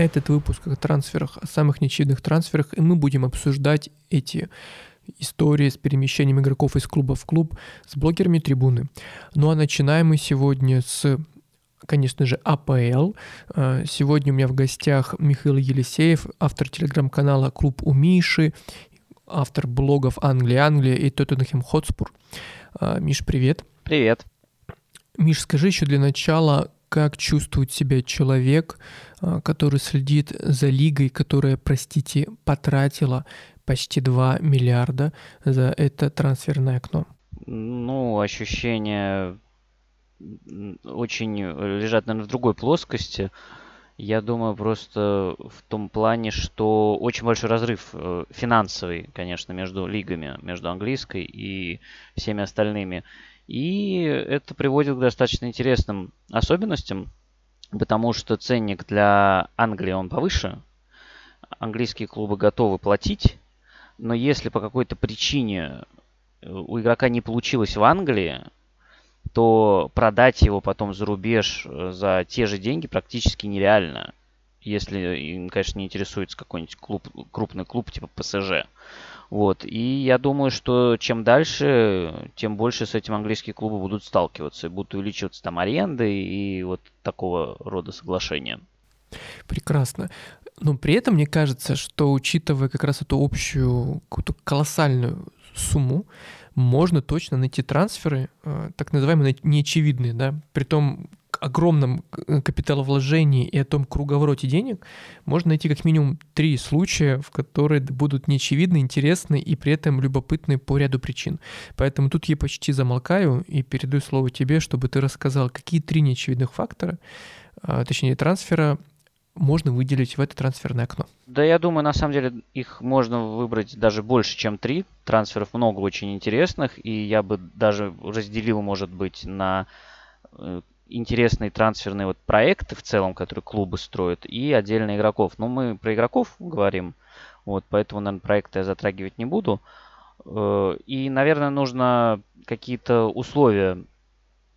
Этот выпуск о трансферах, о самых неочевидных трансферах, и мы будем обсуждать эти истории с перемещением игроков из клуба в клуб с блогерами трибуны. Ну а начинаем мы сегодня с конечно же, АПЛ. А, сегодня у меня в гостях Михаил Елисеев, автор телеграм-канала «Клуб у Миши», автор блогов «Англия, Англия» и «Тоттенхэм Хотспур». А, Миш, привет. Привет. Миш, скажи еще для начала, как чувствует себя человек, который следит за лигой, которая, простите, потратила почти 2 миллиарда за это трансферное окно? Ну, ощущения очень лежат, наверное, в другой плоскости. Я думаю, просто в том плане, что очень большой разрыв э, финансовый, конечно, между лигами, между английской и всеми остальными. И это приводит к достаточно интересным особенностям, потому что ценник для Англии он повыше. Английские клубы готовы платить, но если по какой-то причине э, у игрока не получилось в Англии, то продать его потом за рубеж э, за те же деньги практически нереально. Если, конечно, не интересуется какой-нибудь клуб, крупный клуб типа ПСЖ. Вот. И я думаю, что чем дальше, тем больше с этим английские клубы будут сталкиваться. И будут увеличиваться там аренды и вот такого рода соглашения. Прекрасно. Но при этом мне кажется, что учитывая как раз эту общую какую-то колоссальную сумму, можно точно найти трансферы, э, так называемые неочевидные, да, при том огромном э, капиталовложении и о том круговороте денег, можно найти как минимум три случая, в которые будут неочевидны, интересны и при этом любопытны по ряду причин. Поэтому тут я почти замолкаю и передаю слово тебе, чтобы ты рассказал, какие три неочевидных фактора, а, точнее трансфера, можно выделить в это трансферное окно? Да, я думаю, на самом деле их можно выбрать даже больше, чем три. Трансферов много очень интересных, и я бы даже разделил, может быть, на э, интересные трансферные вот проекты в целом, которые клубы строят, и отдельно игроков. Но мы про игроков говорим, вот, поэтому, наверное, проекты я затрагивать не буду. Э, и, наверное, нужно какие-то условия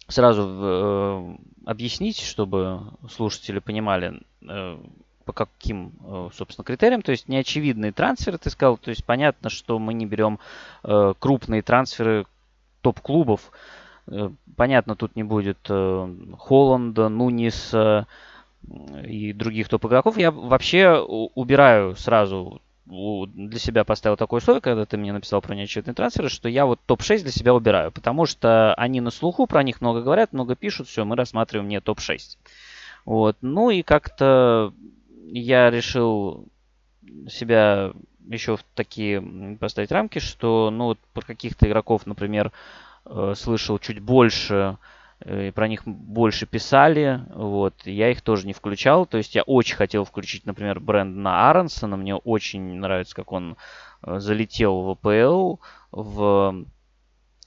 сразу э, объяснить, чтобы слушатели понимали, э, по каким, собственно, критериям. То есть неочевидные трансферы, ты сказал. То есть понятно, что мы не берем крупные трансферы топ-клубов. Э, понятно, тут не будет э, Холланда, Нуниса и других топ-игроков. Я вообще убираю сразу для себя поставил такое условие, когда ты мне написал про неочевидные трансферы, что я вот топ-6 для себя убираю, потому что они на слуху, про них много говорят, много пишут, все, мы рассматриваем не топ-6. Вот. Ну и как-то я решил себя еще в такие поставить рамки, что ну вот про каких-то игроков, например, э, слышал чуть больше, и про них больше писали, вот, я их тоже не включал, то есть я очень хотел включить, например, Брэндона Аронсона, мне очень нравится, как он э, залетел в АПЛ, в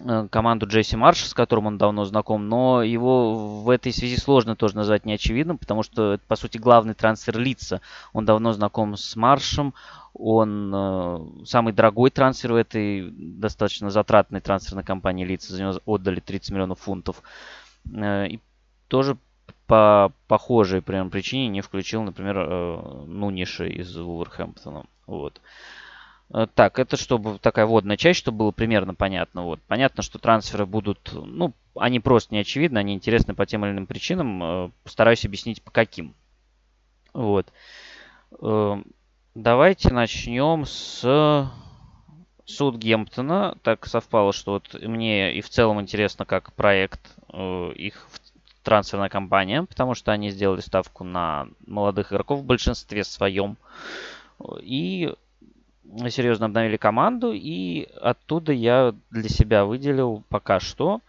э, команду Джесси Марша, с которым он давно знаком, но его в этой связи сложно тоже назвать неочевидным, потому что это, по сути, главный трансфер лица. Он давно знаком с Маршем, он э, самый дорогой трансфер в этой достаточно затратной трансферной компании лица, за него отдали 30 миллионов фунтов. Э, и тоже по похожей прям причине не включил, например, э, Нуниши из Вулверхэмптона. Вот. Так, это чтобы такая водная часть, чтобы было примерно понятно. Вот. Понятно, что трансферы будут, ну, они просто не очевидны, они интересны по тем или иным причинам. Постараюсь объяснить по каким. Вот. Давайте начнем с Саутгемптона. Так совпало, что вот мне и в целом интересно, как проект э, их трансферная компания, потому что они сделали ставку на молодых игроков в большинстве своем. И серьезно обновили команду, и оттуда я для себя выделил пока что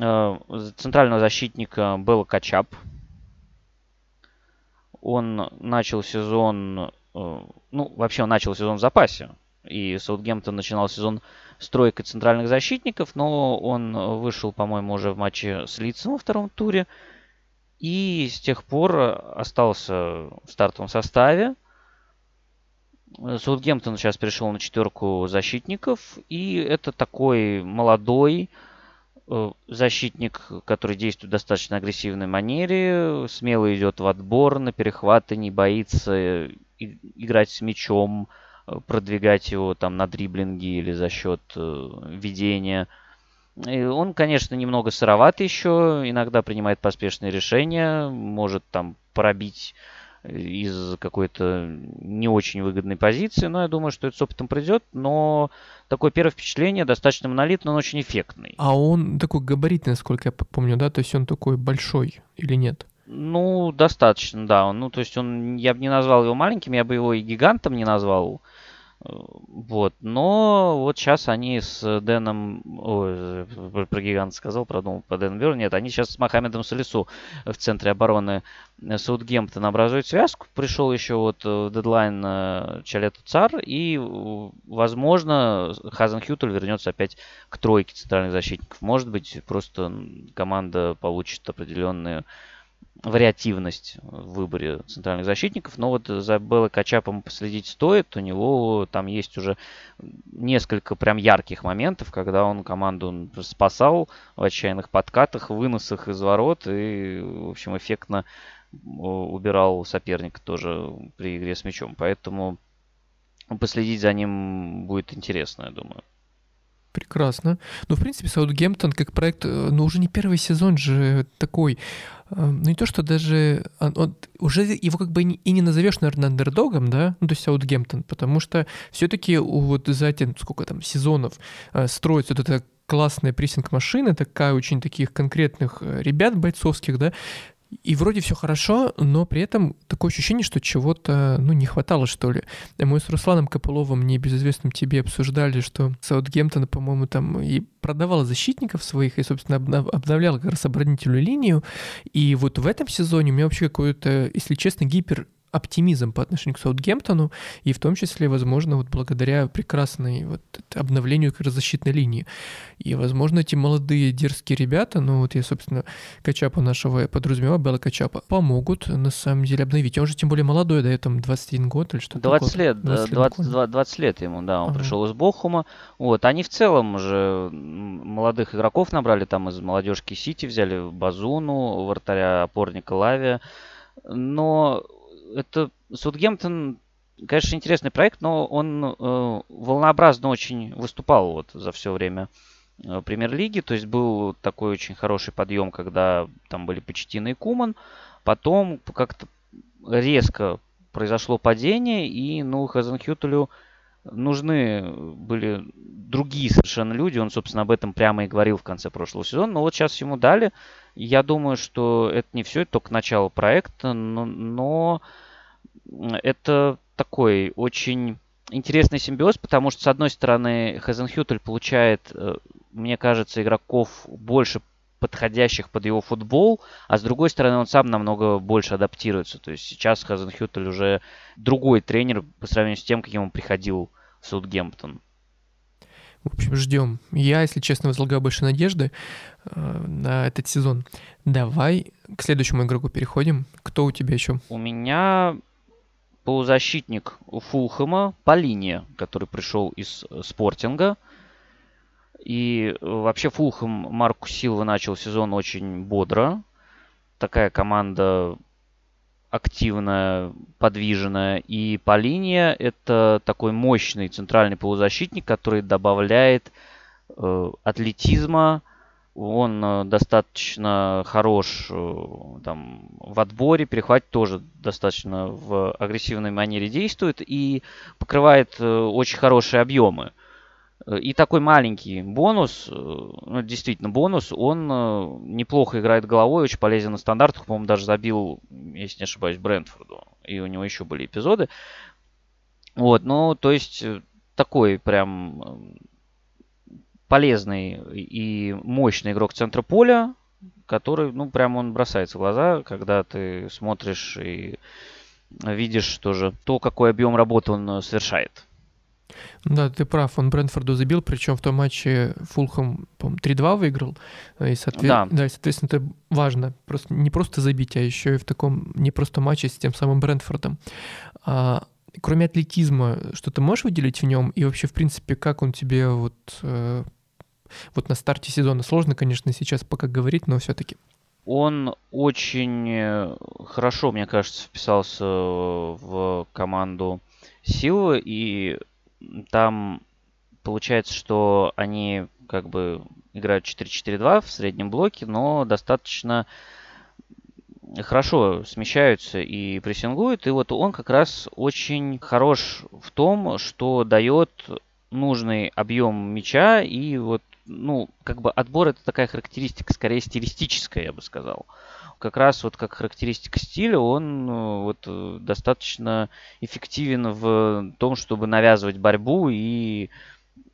э, центрального защитника Белла Качап. Он начал сезон, ну, вообще он начал сезон в запасе. И Саутгемптон начинал сезон с тройкой центральных защитников, но он вышел, по-моему, уже в матче с Лицем во втором туре. И с тех пор остался в стартовом составе. Саутгемптон сейчас перешел на четверку защитников. И это такой молодой, Э, защитник, который действует в достаточно агрессивной манере, смело идет в отбор, на перехваты, не боится играть с мячом, э, продвигать его там на дриблинге или за счет э, ведения. И он, конечно, немного сыроват еще, иногда принимает поспешные решения, может там пробить из какой-то не очень выгодной позиции, но я думаю, что это с опытом придет, но такое первое впечатление достаточно монолитно, но очень эффектный. А он такой габаритный, насколько я помню, да? То есть он такой большой или нет? Ну, достаточно, да. Ну, то есть он, я бы не назвал его маленьким, я бы его и гигантом не назвал. Вот. Но вот сейчас они с Дэном... Ой, про гиганта сказал, продумал по Дэн Бёрн. Нет, они сейчас с Мохаммедом Салису в центре обороны Саутгемптона образуют связку. Пришел еще вот в дедлайн э, Чалету Цар. И, возможно, Хазен Хютель вернется опять к тройке центральных защитников. Может быть, просто команда получит определенные вариативность в выборе центральных защитников. Но вот за Белла Качапом последить стоит. У него там есть уже несколько прям ярких моментов, когда он команду спасал в отчаянных подкатах, выносах из ворот и, в общем, эффектно убирал соперника тоже при игре с мячом. Поэтому последить за ним будет интересно, я думаю. Прекрасно. Ну, в принципе, Саутгемптон как проект, э, ну, уже не первый сезон же такой, э, ну, не то, что даже, он, он, уже его как бы и не назовешь, наверное, андердогом, да, ну, то есть Саутгемптон, потому что все-таки вот за эти, сколько там, сезонов э, строится вот эта классная прессинг-машина, такая очень таких конкретных ребят бойцовских, да, и вроде все хорошо, но при этом такое ощущение, что чего-то, ну, не хватало, что ли. Мы с Русланом Копыловым, небезызвестным тебе, обсуждали, что Саутгемптон, по-моему, там и продавал защитников своих, и, собственно, обновлял как раз оборонительную линию. И вот в этом сезоне у меня вообще какой-то, если честно, гипер оптимизм по отношению к Саутгемптону, и в том числе, возможно, вот благодаря прекрасной вот обновлению защитной линии. И, возможно, эти молодые дерзкие ребята, ну вот я, собственно, Качапа нашего подразумеваю, Белла Качапа, помогут на самом деле обновить. Он же тем более молодой, да, я там 21 год или что-то 20 такое. лет, 20 лет, 20, 20 лет ему, да, он ага. пришел из Бохума. Вот, они в целом уже молодых игроков набрали, там из молодежки Сити взяли Базуну, вратаря опорника Лавия. Но это Саутгемптон, конечно, интересный проект, но он э, волнообразно очень выступал вот за все время э, премьер-лиги. То есть был такой очень хороший подъем, когда там были Почтина и Куман. Потом как-то резко произошло падение, и ну, Хазенхютелю нужны были другие совершенно люди. Он, собственно, об этом прямо и говорил в конце прошлого сезона. Но вот сейчас ему дали. Я думаю, что это не все, это только начало проекта, но, но это такой очень интересный симбиоз, потому что, с одной стороны, Хазенхютель получает, э, мне кажется, игроков больше подходящих под его футбол, а с другой стороны, он сам намного больше адаптируется. То есть сейчас Хазенхютель уже другой тренер по сравнению с тем, каким он приходил в Саутгемптон. В общем, ждем. Я, если честно, возлагаю больше надежды э, на этот сезон. Давай к следующему игроку переходим. Кто у тебя еще? У меня полузащитник Фулхэма по линии, который пришел из э, Спортинга. И э, вообще Фулхэм Марку Силва начал сезон очень бодро. Такая команда активная, подвижная. И по линии это такой мощный центральный полузащитник, который добавляет э, атлетизма, он э, достаточно хорош э, там, в отборе, перехват тоже достаточно в агрессивной манере действует и покрывает э, очень хорошие объемы. И такой маленький бонус, ну, действительно бонус, он неплохо играет головой, очень полезен на стандартах, по-моему, даже забил, если не ошибаюсь, Брентфорду. И у него еще были эпизоды. Вот, ну, то есть такой прям полезный и мощный игрок центра поля, который, ну, прям он бросается в глаза, когда ты смотришь и видишь тоже то, какой объем работы он совершает. Да, ты прав, он Брэнфорду забил, причем в том матче Фулхэм, по 3-2 выиграл. И, соответ... да. да, и, соответственно, это важно. Просто, не просто забить, а еще и в таком непростом матче с тем самым Брэнфордом. А, кроме атлетизма, что ты можешь выделить в нем? И вообще, в принципе, как он тебе вот э, Вот на старте сезона сложно, конечно, сейчас пока говорить, но все-таки. Он очень э, хорошо, мне кажется, вписался в команду Силы, и там получается, что они как бы играют 4-4-2 в среднем блоке, но достаточно хорошо смещаются и прессингуют. И вот он как раз очень хорош в том, что дает нужный объем мяча и вот ну, как бы отбор это такая характеристика, скорее стилистическая, я бы сказал. Как раз вот как характеристика стиля он э, вот э, достаточно эффективен в том, чтобы навязывать борьбу и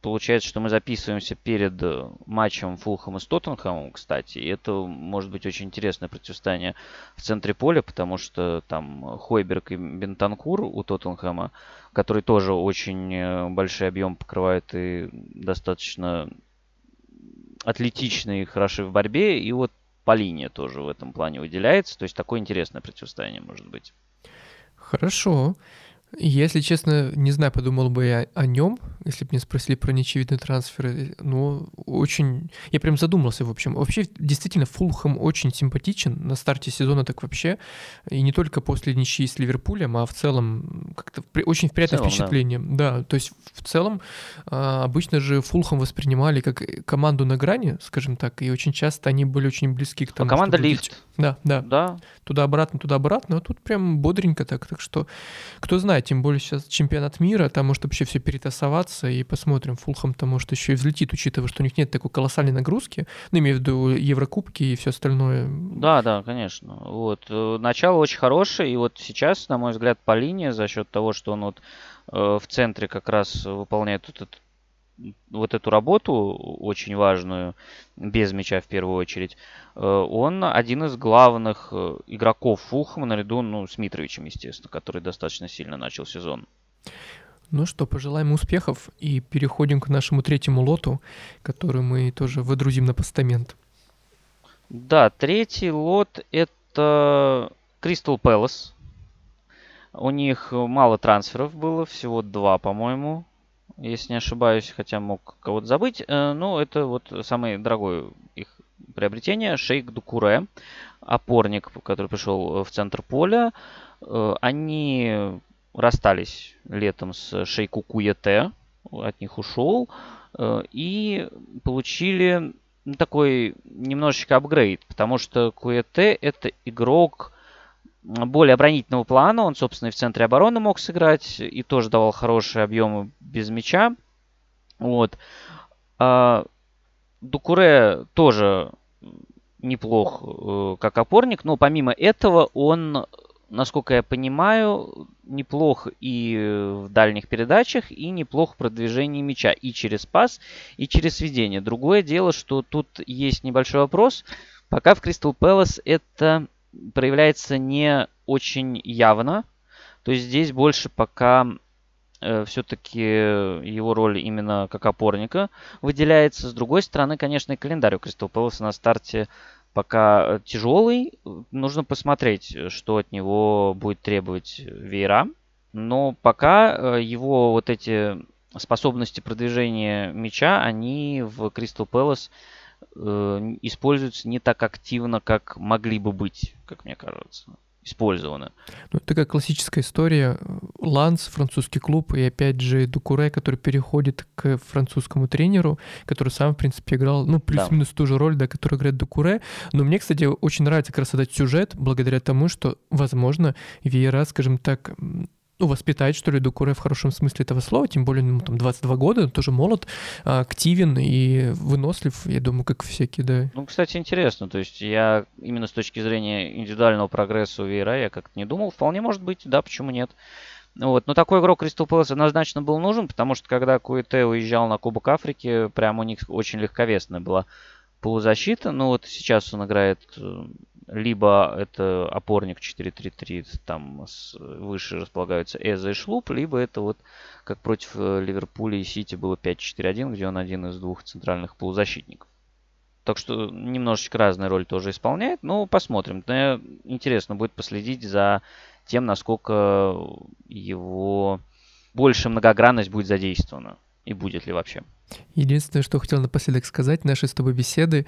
Получается, что мы записываемся перед э, матчем Фулхэма с Тоттенхэмом, кстати. И это может быть очень интересное противостояние в центре поля, потому что там Хойберг и Бентанкур у Тоттенхэма, который тоже очень большой объем покрывает и достаточно атлетичный и хороший в борьбе. И вот по линии тоже в этом плане выделяется. То есть такое интересное противостояние может быть. Хорошо. Если честно, не знаю, подумал бы я о нем, если бы мне спросили про неочевидные трансферы. Но очень... Я прям задумался, в общем. Вообще, действительно, Фулхэм очень симпатичен на старте сезона так вообще. И не только после ничьи с Ливерпулем, а в целом как-то очень приятное целом, впечатление. Да. да, то есть в целом а, обычно же Фулхэм воспринимали как команду на грани, скажем так, и очень часто они были очень близки к тому, а команда лифт. Да, да. Да. Туда-обратно, туда-обратно, а тут прям бодренько так. Так что, кто знает, тем более сейчас чемпионат мира, там может вообще все перетасоваться, и посмотрим, Фулхам-то может еще и взлетит, учитывая, что у них нет такой колоссальной нагрузки, ну, имею в виду Еврокубки и все остальное. Да, да, конечно. Вот. Э, начало очень хорошее, и вот сейчас, на мой взгляд, по линии, за счет того, что он вот э, в центре как раз выполняет этот вот эту работу очень важную, без мяча в первую очередь, э, он один из главных э, игроков Фулхэма наряду ну, с Митровичем, естественно, который достаточно сильно начал сезон. Ну что, пожелаем успехов и переходим к нашему третьему лоту, который мы тоже выдрузим на постамент. Да, третий лот это Кристал Пэлас. У них мало трансферов было, всего два, по-моему если не ошибаюсь, хотя мог кого-то забыть. Э, ну, это вот самое дорогое их приобретение. Шейк Дукуре, опорник, который пришел в центр поля. Э, они расстались летом с Шейку Куете, от них ушел. Э, и получили такой немножечко апгрейд, потому что Куете это игрок более оборонительного плана. Он, собственно, и в центре обороны мог сыграть. И тоже давал хорошие объемы без мяча. Вот. А, Дукуре тоже неплох э, как опорник, но помимо этого он, насколько я понимаю, неплох и в дальних передачах, и неплох в продвижении мяча и через пас, и через сведение. Другое дело, что тут есть небольшой вопрос. Пока в Кристал Пэлас это проявляется не очень явно. То есть здесь больше пока э, все-таки его роль именно как опорника выделяется. С другой стороны, конечно, и календарь у Кристал Пэласа на старте пока тяжелый. Нужно посмотреть, что от него будет требовать Вейра. Но пока э, его вот эти способности продвижения мяча, они в Кристал Пэлас Э, используются не так активно, как могли бы быть, как мне кажется, использованы. Ну, такая классическая история. Ланс, французский клуб, и опять же Дукуре, который переходит к французскому тренеру, который сам, в принципе, играл, ну, плюс-минус да. ту же роль, да, которую играет Дукуре. Но мне, кстати, очень нравится как раз этот сюжет, благодаря тому, что, возможно, Виера, скажем так, ну, воспитать, что ли, Дукуре в хорошем смысле этого слова, тем более, ему там 22 года, он тоже молод, а, активен и вынослив, я думаю, как всякие, да. Ну, кстати, интересно, то есть я именно с точки зрения индивидуального прогресса у Вейра я как-то не думал, вполне может быть, да, почему нет. Вот. Но такой игрок Кристал Пэлас однозначно был нужен, потому что когда Куэте уезжал на Кубок Африки, прям у них очень легковесная была полузащита. Ну вот сейчас он играет э, либо это опорник 4-3-3, там выше располагаются Эза и Шлуп, либо это вот как против э, Ливерпуля и Сити было 5-4-1, где он один из двух центральных полузащитников. Так что немножечко разная роль тоже исполняет, но посмотрим. Интересно будет последить за тем, насколько его больше многогранность будет задействована и будет ли вообще. Единственное, что хотел напоследок сказать, наши с тобой беседы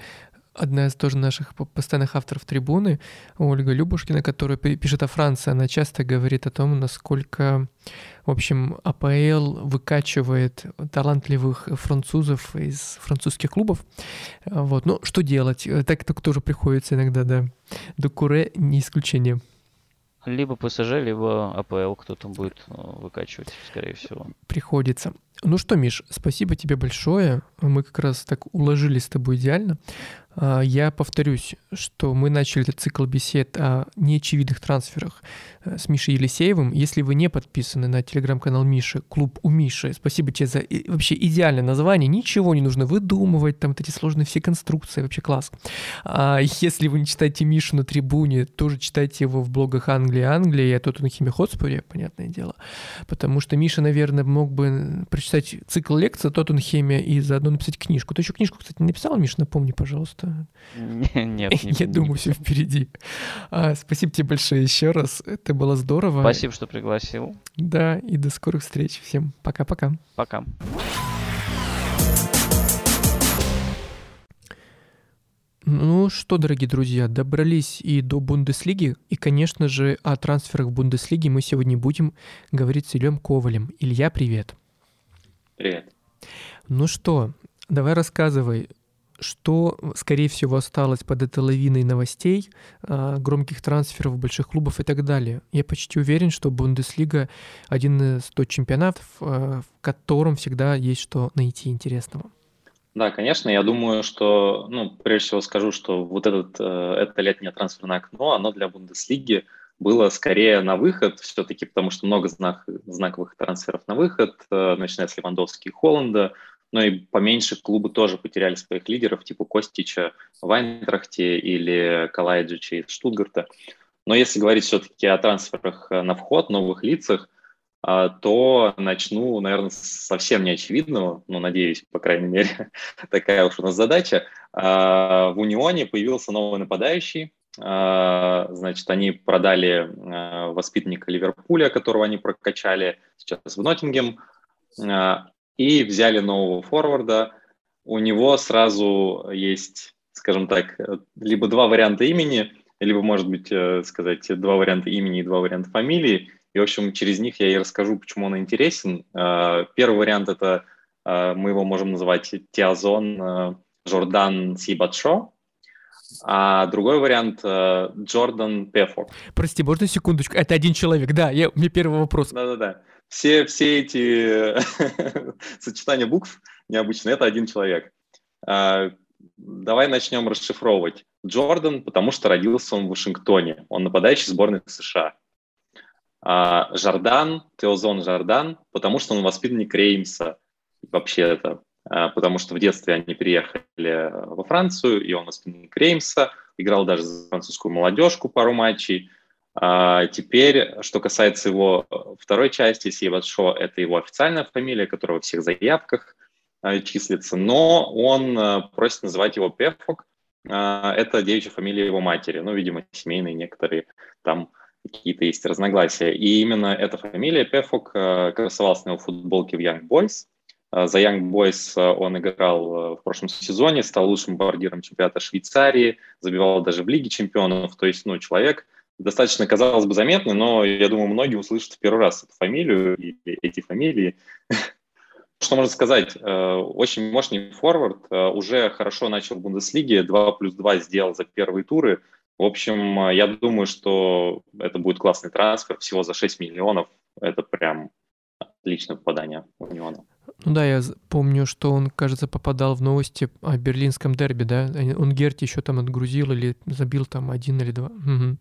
одна из тоже наших постоянных авторов трибуны, Ольга Любушкина, которая пишет о Франции, она часто говорит о том, насколько, в общем, АПЛ выкачивает талантливых французов из французских клубов. Вот. Ну, что делать? Так это тоже приходится иногда, да. До Куре не исключение. Либо ПСЖ, либо АПЛ кто-то будет э, выкачивать, скорее всего. Приходится. Ну что, Миш, спасибо тебе большое. Мы как раз так уложились с тобой идеально. А, я повторюсь, что мы начали этот цикл бесед о неочевидных трансферах э, с Мишей Елисеевым. Если вы не подписаны на телеграм-канал Миши, клуб у Миши, спасибо тебе за вообще идеальное название. Ничего не нужно выдумывать, там вот эти сложные все конструкции, вообще класс. А если вы не читаете Мишу на трибуне, тоже читайте его в блогах Англии, Англии и о Тоттенхеме Хотспуре, понятное дело. Потому что Миша, наверное, мог бы прочитать цикл лекций о Тоттенхеме и заодно написать книжку. Ты еще книжку, кстати, написал, Миша, напомни, пожалуйста что... Нет, Я думаю, все впереди. А, спасибо тебе большое еще раз. Это было здорово. Спасибо, что пригласил. Да, и до скорых встреч. Всем пока-пока. Пока. Ну что, дорогие друзья, добрались и до Бундеслиги. И, конечно же, о трансферах в Бундеслиге мы сегодня будем говорить с Ильем Ковалем. Илья, привет. Привет. Ну что, давай рассказывай, что, скорее всего, осталось под этой лавиной новостей, а, громких трансферов больших клубов и так далее. Я почти уверен, что Бундеслига один из тот чемпионатов, а, в котором всегда есть что найти интересного. Да, конечно, я думаю, что, ну, прежде всего скажу, что вот этот, э, это летнее трансферное окно, оно для Бундеслиги было скорее на выход все-таки, потому что много знак, знаковых трансферов на выход, э, начиная с Левандовски и Холланда, но и поменьше клубы тоже потеряли своих лидеров, типа Костича в Айнтрахте или Калайджича из Штутгарта. Но если говорить все-таки о трансферах э, на вход, новых лицах, а, то начну, наверное, совсем неочевидного, ну, надеюсь, по крайней мере, такая уж у нас задача. А, в Унионе появился новый нападающий, Значит, они продали воспитанника Ливерпуля, которого они прокачали сейчас в Ноттингем и взяли нового форварда. У него сразу есть, скажем так, либо два варианта имени, либо, может быть, э, сказать, два варианта имени и два варианта фамилии. И, в общем, через них я и расскажу, почему он интересен. Э, первый вариант – это э, мы его можем называть Тиазон Жордан Сибатшо, а другой вариант Джордан Пефор. Прости, можно секундочку? Это один человек, да, я, мне первый вопрос. Да-да-да все, все эти сочетания букв необычные, это один человек. А, давай начнем расшифровывать. Джордан, потому что родился он в Вашингтоне, он нападающий сборной США. А Жардан, Теозон Жардан, потому что он воспитанник Реймса, вообще это, а, потому что в детстве они переехали во Францию, и он воспитанник Реймса, играл даже за французскую молодежку пару матчей – а теперь, что касается его второй части, Севатшо, это его официальная фамилия, которая во всех заявках а, числится, но он а, просит называть его Пефок. А, это девичья фамилия его матери, ну, видимо, семейные некоторые там какие-то есть разногласия. И именно эта фамилия Пефок красовалась на его футболке в Young Boys. За Young Boys он играл в прошлом сезоне, стал лучшим бомбардиром чемпионата Швейцарии, забивал даже в Лиге чемпионов. То есть, ну, человек – достаточно, казалось бы, заметный, но я думаю, многие услышат в первый раз эту фамилию и эти фамилии. Что можно сказать? Э, очень мощный форвард, э, уже хорошо начал в Бундеслиге, 2 плюс 2 сделал за первые туры. В общем, э, я думаю, что это будет классный трансфер, всего за 6 миллионов. Это прям отличное попадание Униона. Ну да, я помню, что он, кажется, попадал в новости о берлинском дерби, да? Он Герти еще там отгрузил или забил там один или два. Угу.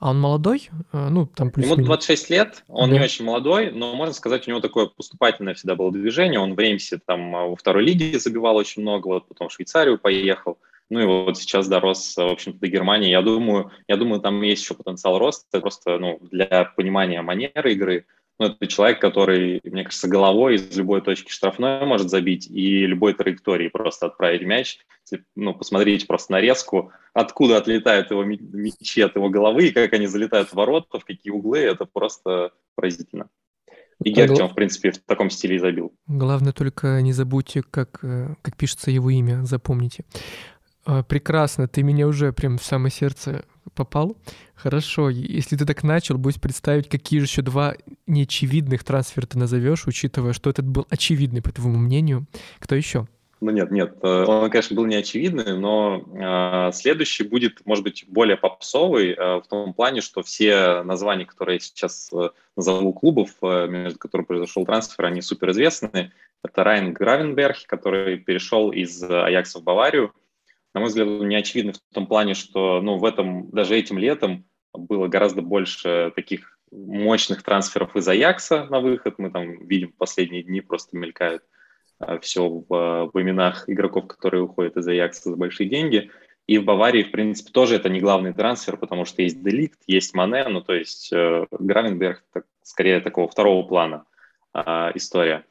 А он молодой? А, ну, там плюс Ему 26 лет, он да. не очень молодой, но, можно сказать, у него такое поступательное всегда было движение. Он в Реймсе там а, во второй лиге забивал очень много, вот потом в Швейцарию поехал. Ну и вот сейчас дорос, в общем-то, до Германии. Я думаю, я думаю, там есть еще потенциал роста. Просто ну, для понимания манеры игры – ну, это человек, который, мне кажется, головой из любой точки штрафной может забить и любой траектории просто отправить мяч. Ну, посмотрите просто нарезку, откуда отлетают его мячи от его головы, и как они залетают в ворота, в какие углы, это просто поразительно. И Герти в принципе, в таком стиле и забил. Главное только не забудьте, как, э, как пишется его имя, запомните. А, прекрасно, ты меня уже прям в самое сердце попал. Хорошо, если ты так начал, будешь представить, какие же еще два неочевидных трансфера ты назовешь, учитывая, что этот был очевидный, по твоему мнению. Кто еще? Ну нет, нет, э, он, конечно, был неочевидный, но э, следующий будет, может быть, более попсовый э, в том плане, что все названия, которые я сейчас э, назову клубов, э, между которыми произошел трансфер, они суперизвестны. Это Райан Гравенберг, который перешел из Аякса в Баварию. На мой взгляд, он неочевидный в том плане, что ну, в этом, даже этим летом было гораздо больше таких мощных трансферов из Аякса на выход. Мы там видим последние дни просто мелькают а, все в, в именах игроков, которые уходят из Аякса за большие деньги. И в Баварии, в принципе, тоже это не главный трансфер, потому что есть Деликт, есть Мане, ну то есть э, Гравенберг так, скорее такого второго плана э, история.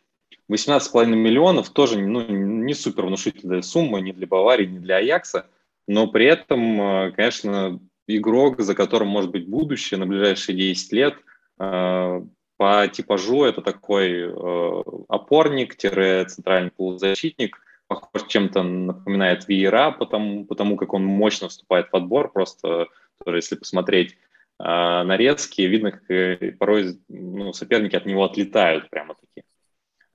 18,5 миллионов тоже ну, не супер внушительная сумма ни для Баварии, ни для Аякса, но при этом, э, конечно, игрок, за которым может быть будущее на ближайшие 10 лет, э, по типажу это такой э, опорник-центральный полузащитник, похож чем-то напоминает Виера, потому, потому как он мощно вступает в отбор, просто тоже если посмотреть нарезки, видно, как порой ну, соперники от него отлетают прямо-таки.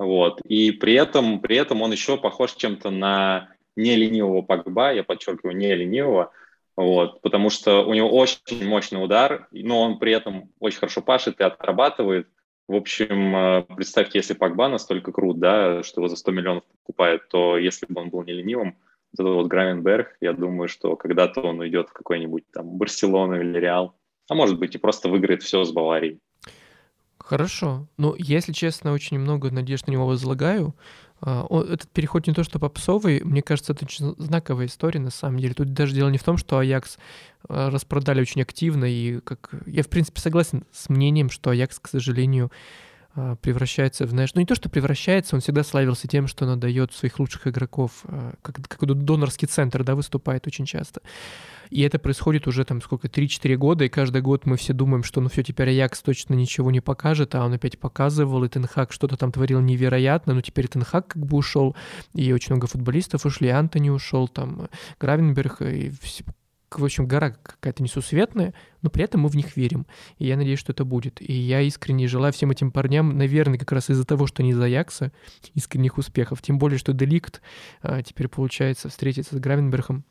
Вот. И при этом, при этом он еще похож чем-то на не ленивого Погба, я подчеркиваю, не ленивого, вот, потому что у него очень мощный удар, но он при этом очень хорошо пашет и отрабатывает. В общем, э, представьте, если Пакба настолько крут, да, что его за 100 миллионов покупают, то если бы он был не ленивым, вот этот вот Гравенберг, я думаю, что когда-то он уйдет в какой-нибудь там Барселону или Реал, а может быть и просто выиграет все с Баварией. Хорошо. Ну, если честно, очень много надежд на него возлагаю. А, этот переход не то что попсовый, мне кажется, это очень знаковая история на самом деле. Тут даже дело не в том, что Аякс а, распродали очень активно, и как я в принципе согласен с мнением, что Аякс, к сожалению, превращается в, знаешь, ну не то, что превращается, он всегда славился тем, что он отдает своих лучших игроков, как, как донорский центр, да, выступает очень часто. И это происходит уже там сколько, 3-4 года, и каждый год мы все думаем, что ну все, теперь Аякс точно ничего не покажет, а он опять показывал, и Тенхак что-то там творил невероятно, но теперь Тенхак как бы ушел, и очень много футболистов ушли, Антони ушел, там Гравенберг, и в общем, гора какая-то несусветная, но при этом мы в них верим. И я надеюсь, что это будет. И я искренне желаю всем этим парням, наверное, как раз из-за того, что они из Аякса, искренних успехов. Тем более, что Деликт а, теперь, получается, встретиться с Гравенбергом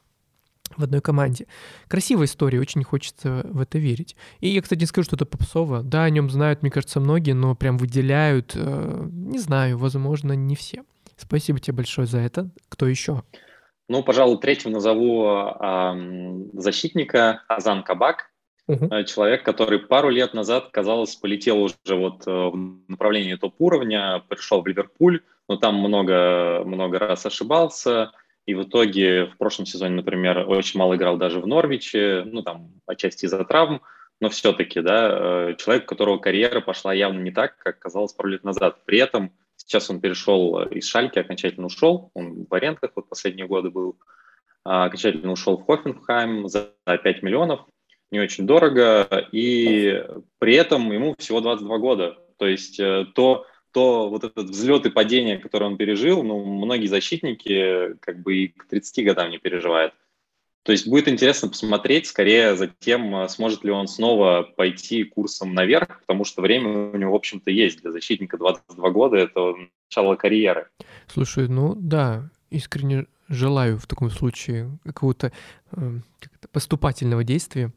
в одной команде. Красивая история, очень хочется в это верить. И я, кстати, не скажу, что это попсово. Да, о нем знают, мне кажется, многие, но прям выделяют, э, не знаю, возможно, не все. Спасибо тебе большое за это. Кто еще? Ну, пожалуй, третьим назову э, защитника Азан Кабак. Uh-huh. Человек, который пару лет назад, казалось, полетел уже вот э, в направлении топ-уровня, пришел в Ливерпуль, но там много, много раз ошибался, и в итоге в прошлом сезоне, например, очень мало играл даже в Норвиче, ну там отчасти из-за травм, но все-таки, да, э, человек, у которого карьера пошла явно не так, как казалось пару лет назад. При этом сейчас он перешел из Шальки, окончательно ушел, он в арендах вот последние годы был, а, окончательно ушел в Хофенхайм за 5 миллионов, не очень дорого, и при этом ему всего 22 года. То есть э, то, то вот этот взлет и падение, который он пережил, ну, многие защитники как бы и к 30 годам не переживают. То есть будет интересно посмотреть скорее за тем, сможет ли он снова пойти курсом наверх, потому что время у него, в общем-то, есть. Для защитника 22 года – это начало карьеры. Слушай, ну да, искренне желаю в таком случае какого-то э, поступательного действия.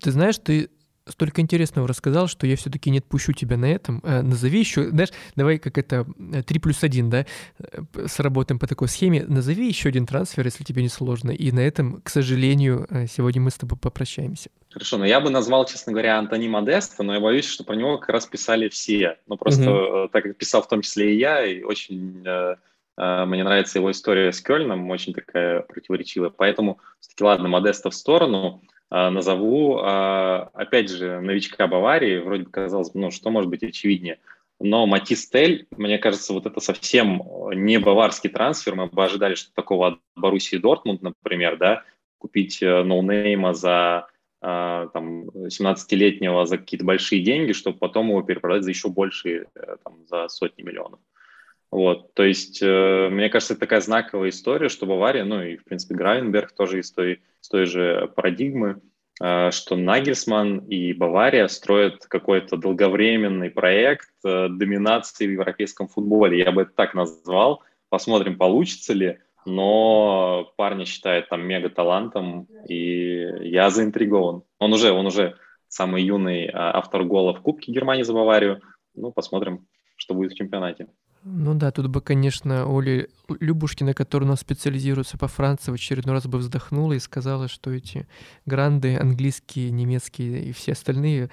Ты знаешь, ты столько интересного рассказал, что я все-таки не отпущу тебя на этом. Э, назови еще, знаешь, давай как это 3 плюс 1, да, э, сработаем по такой схеме. Назови еще один трансфер, если тебе не сложно. И на этом, к сожалению, э, сегодня мы с тобой попрощаемся. Хорошо, но я бы назвал, честно говоря, Антони Модеста, но я боюсь, что про него как раз писали все. Ну, просто угу. так как писал в том числе и я, и очень э, э, мне нравится его история с Кёльном, очень такая противоречивая. Поэтому, все-таки, ладно, Модеста в сторону. А, назову, а, опять же, новичка Баварии, вроде бы казалось, ну, что может быть очевиднее, но Матис Тель, мне кажется, вот это совсем не баварский трансфер, мы бы ожидали, что такого от Боруссии Дортмунд, например, да, купить э, ноунейма за а, там, 17-летнего за какие-то большие деньги, чтобы потом его перепродать за еще большие, э, там, за сотни миллионов. Вот, то есть, э, мне кажется, это такая знаковая история, что Бавария, ну и, в принципе, Гравенберг тоже из той, из той же парадигмы, э, что Нагельсман и Бавария строят какой-то долговременный проект э, доминации в европейском футболе. Я бы это так назвал. Посмотрим, получится ли но парня считает там мега талантом, и я заинтригован. Он уже, он уже самый юный а, автор гола в Кубке Германии за Баварию. Ну, посмотрим, что будет в чемпионате. Ну да, тут бы, конечно, Оля Любушкина, которая у нас специализируется по Франции, в очередной раз бы вздохнула и сказала, что эти гранды английские, немецкие и все остальные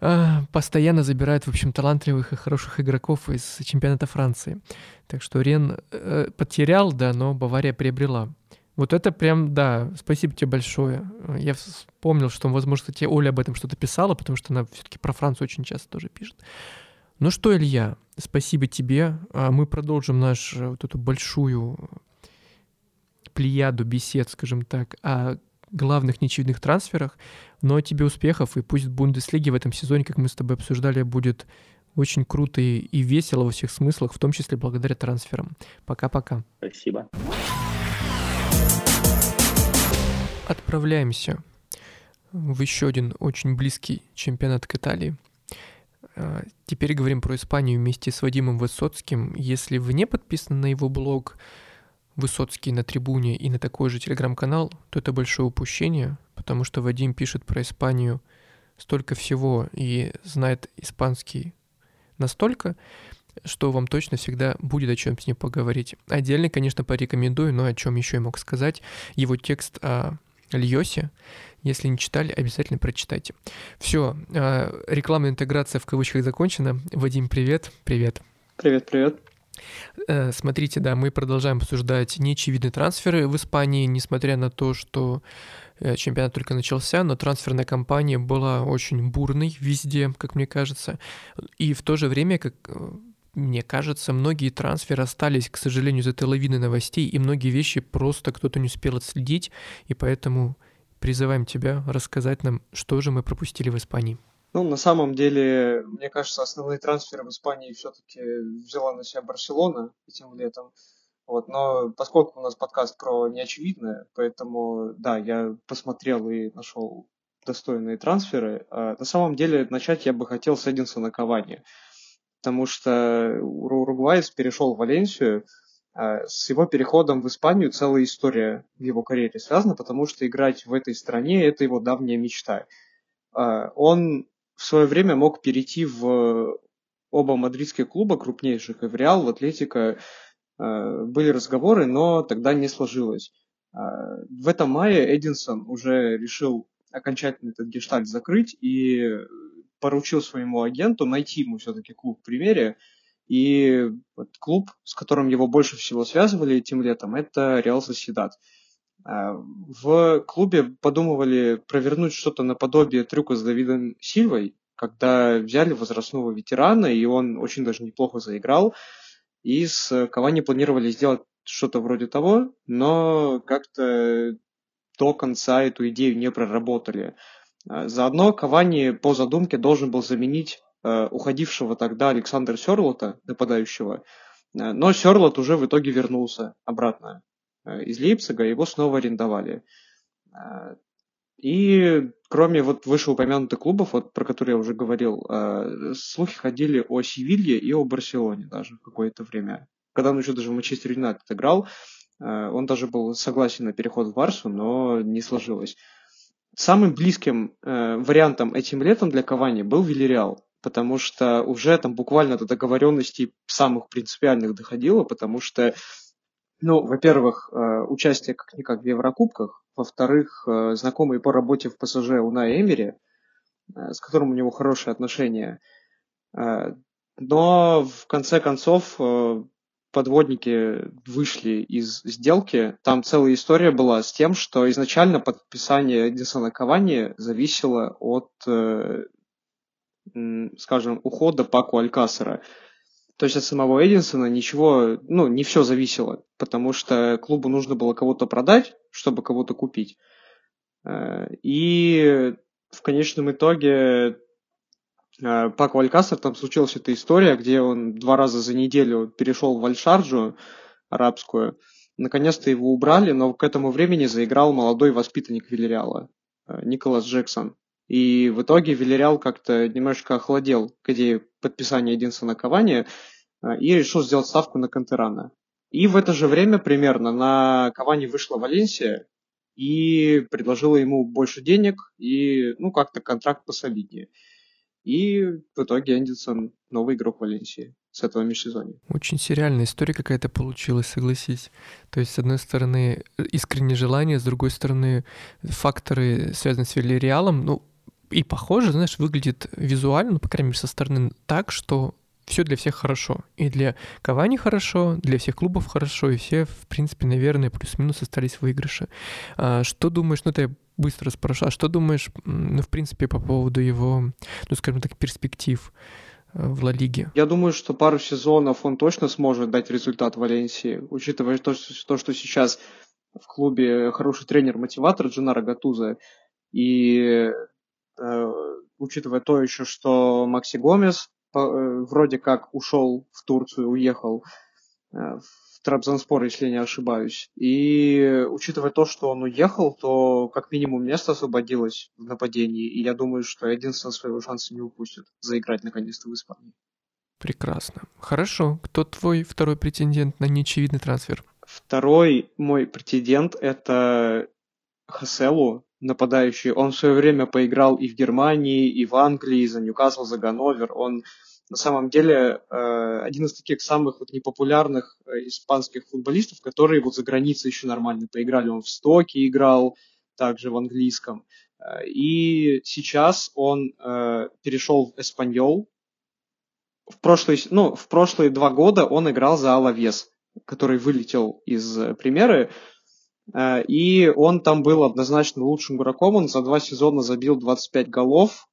а, постоянно забирают, в общем, талантливых и хороших игроков из чемпионата Франции. Так что Рен э, потерял, да, но Бавария приобрела. Вот это прям, да, спасибо тебе большое. Я вспомнил, что, возможно, кстати, Оля об этом что-то писала, потому что она все-таки про Францию очень часто тоже пишет. Ну что, Илья, спасибо тебе. А мы продолжим нашу вот эту большую плеяду бесед, скажем так, о главных неочевидных трансферах. Но тебе успехов, и пусть в Бундеслиге в этом сезоне, как мы с тобой обсуждали, будет очень круто и весело во всех смыслах, в том числе благодаря трансферам. Пока-пока. Спасибо. Отправляемся в еще один очень близкий чемпионат к Италии. А, теперь говорим про Испанию вместе с Вадимом Высоцким. Если вы не подписаны на его блог, Высоцкий на трибуне и на такой же телеграм-канал, то это большое упущение, потому что Вадим пишет про Испанию столько всего и знает испанский настолько, что вам точно всегда будет о чем с ним поговорить. Отдельно, конечно, порекомендую, но о чем еще я мог сказать, его текст о Льосе. Если не читали, обязательно прочитайте. Все, а, рекламная интеграция в кавычках закончена. Вадим, привет. Привет. Привет, привет. Э, смотрите, да, мы продолжаем обсуждать неочевидные трансферы в Испании, несмотря на то, что э, чемпионат только начался, но трансферная кампания была очень бурной везде, как мне кажется. И в то же время, как э, мне кажется, многие трансферы остались, к сожалению, из этой лавины новостей, и многие вещи просто кто-то не успел отследить, и поэтому призываем тебя рассказать нам, что же мы пропустили в Испании. Ну, на самом деле, мне кажется, основные трансферы в Испании все-таки взяла на себя Барселона этим летом. Вот, но поскольку у нас подкаст про неочевидное, поэтому, да, я посмотрел и нашел достойные трансферы. А на самом деле, начать я бы хотел с Эдинсона Кавани, потому что уругвайец перешел в Валенсию, с его переходом в Испанию целая история в его карьере связана, потому что играть в этой стране – это его давняя мечта. А он в свое время мог перейти в оба мадридских клуба крупнейших, и в Реал, в Атлетико э, были разговоры, но тогда не сложилось. В этом мае Эдинсон уже решил окончательно этот гештальт закрыть и поручил своему агенту найти ему все-таки клуб в примере. И вот клуб, с которым его больше всего связывали этим летом, это Реал Соседат. В клубе подумывали провернуть что-то наподобие трюка с Давидом Сильвой, когда взяли возрастного ветерана, и он очень даже неплохо заиграл. И с Кавани планировали сделать что-то вроде того, но как-то до конца эту идею не проработали. А, заодно Кавани по задумке должен был заменить уходившего тогда Александра Серлота, нападающего, но Серлот уже в итоге вернулся обратно Э, из Лейпцига, его снова арендовали. Э, и кроме вот вышеупомянутых клубов, вот, про которые я уже говорил, э, слухи ходили о Севилье и о Барселоне даже какое-то время. Когда он еще даже в Манчестер Юнайтед играл, он даже был согласен на переход в Барсу, но не сложилось. Самым близким вариантом этим летом для Кавани был Вильяреал, потому что уже там буквально до договоренностей самых принципиальных доходило, потому что ну, во-первых, э, участие как-никак в Еврокубках. Во-вторых, э, знакомый по работе в ПСЖ Уна Эмери, э, с которым у него хорошие отношения. Но в конце концов подводники вышли из сделки. Там целая история была с тем, что изначально подписание Эдисона Кавани зависело от, скажем, ухода Паку Алькасера. То есть от самого Эдинсона ничего, ну, не все зависело, потому что клубу нужно было кого-то продать, чтобы кого-то купить. И в конечном итоге Пак Валькастер, там случилась эта история, где он два раза за неделю перешел в Альшарджу арабскую. Наконец-то его убрали, но к этому времени заиграл молодой воспитанник Вильяреала, Николас Джексон. И в итоге Вильяреал как-то немножечко охладел к идее подписания Эдинсона Кавани и решил сделать ставку на Кантерана. И в это же время примерно на Кавани вышла Валенсия и предложила ему больше денег и, ну, как-то контракт посолиднее. И в итоге Эндисон новый игрок Валенсии с этого межсезонья. Очень сериальная история какая-то получилась, согласись. То есть, с одной стороны, искреннее желание, с другой стороны, факторы, связанные с Вильяреалом, ну, и похоже, знаешь, выглядит визуально, ну, по крайней мере, со стороны так, что все для всех хорошо. И для Кавани хорошо, для всех клубов хорошо, и все, в принципе, наверное, плюс-минус остались в выигрыше. А, что думаешь, ну, я быстро спрошу, а что думаешь, ну, в принципе, по поводу его, ну, скажем так, перспектив э, в Ла Лиге? Я думаю, что пару сезонов он точно сможет дать результат Валенсии, учитывая то, что, что сейчас в клубе хороший тренер-мотиватор Дженаро Гатуза, и учитывая то еще, что Макси Гомес Э, вроде как ушел в Турцию, уехал э, в Трабзонспор, если не ошибаюсь. И учитывая то, что он уехал, то как минимум место освободилось в нападении. И я думаю, что единственное своего шанса не упустит заиграть наконец-то в Испании. Прекрасно. Хорошо. Кто твой второй претендент на неочевидный трансфер? Второй мой претендент – это Хаселу, нападающий. Он в свое время поиграл и в Германии, и в Англии, за Ньюкасл, за Ганновер. Он на самом деле э, один из таких самых вот непопулярных э, испанских футболистов, которые вот за границей еще нормально поиграли. Он в Стоке играл, также в английском. Э, и сейчас он перешел в Эспаньол. В прошлые, ну, в прошлые два года он играл за Алавес, который вылетел из премьеры. И он там был однозначно лучшим игроком. Он за два сезона забил 25 голов.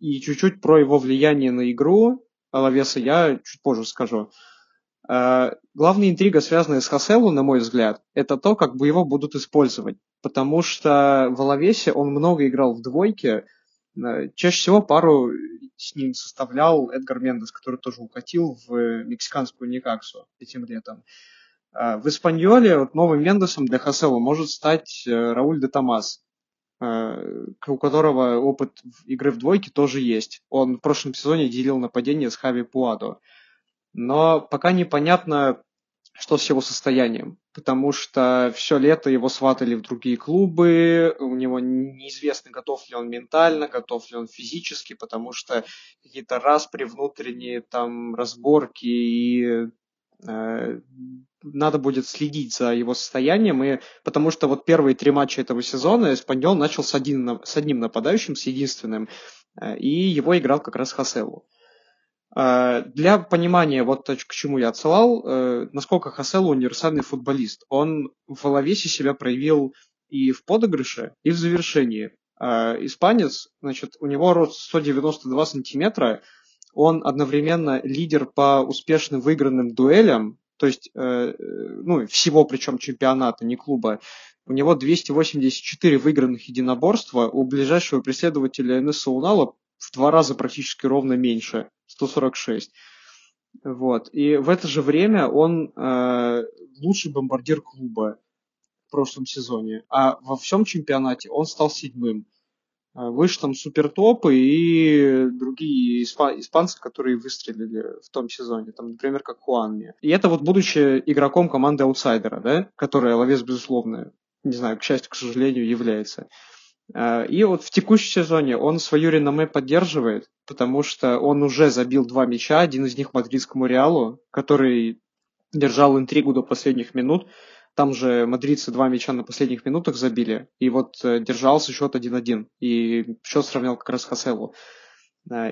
И чуть-чуть про его влияние на игру Алавеса я чуть позже скажу. Э, главная интрига, связанная с Хаселу, на мой взгляд, это то, как бы его будут использовать. Потому что в Алавесе он много играл в двойке. Э, чаще всего пару с ним составлял Эдгар Мендес, который тоже укатил в мексиканскую Никаксу этим летом. Э, в Испаньоле вот новым Мендесом для Хасела может стать Рауль де Томас, Э, у которого опыт игры в двойке тоже есть. Он в прошлом сезоне делил нападение с Хави Пуадо. Но пока непонятно, что с его состоянием, потому что все лето его сватали в другие клубы, у него неизвестно, готов ли он ментально, готов ли он физически, потому что какие-то распри внутренние, там, разборки и э, надо будет следить за его состоянием, и, потому что вот первые три матча этого сезона Эспаньол начал с, один, с одним нападающим, с единственным, э, и его играл как раз Хаселу. Э, для понимания, вот к чему я отсылал, э, насколько Хаселу универсальный футболист. Он в Алавесе себя проявил и в подыгрыше, и в завершении. Испанец, значит, у него рост 192 сантиметра, он одновременно лидер по успешным выигранным дуэлям, то есть, э, ну, всего причем чемпионата, не клуба, у него 284 выигранных единоборства, у ближайшего преследователя НС Унала в два раза практически ровно меньше, 146. Вот. И в это же время он э, лучший бомбардир клуба в прошлом сезоне. А во всем чемпионате он стал седьмым. А, выше там супертопы и другие испанцы, которые выстрелили в том сезоне, там, например, как Хуанми. И это вот будучи игроком команды аутсайдера, да, которая Ловец, безусловно, не знаю, к счастью, к сожалению, является. А, и вот в текущем сезоне он свою реноме поддерживает, потому что он уже забил два мяча, один из них мадридскому Реалу, который держал интригу до последних минут, там же мадридцы два мяча на последних минутах забили, и вот э, держался счет 1-1, и счет сравнял как раз Хаселу.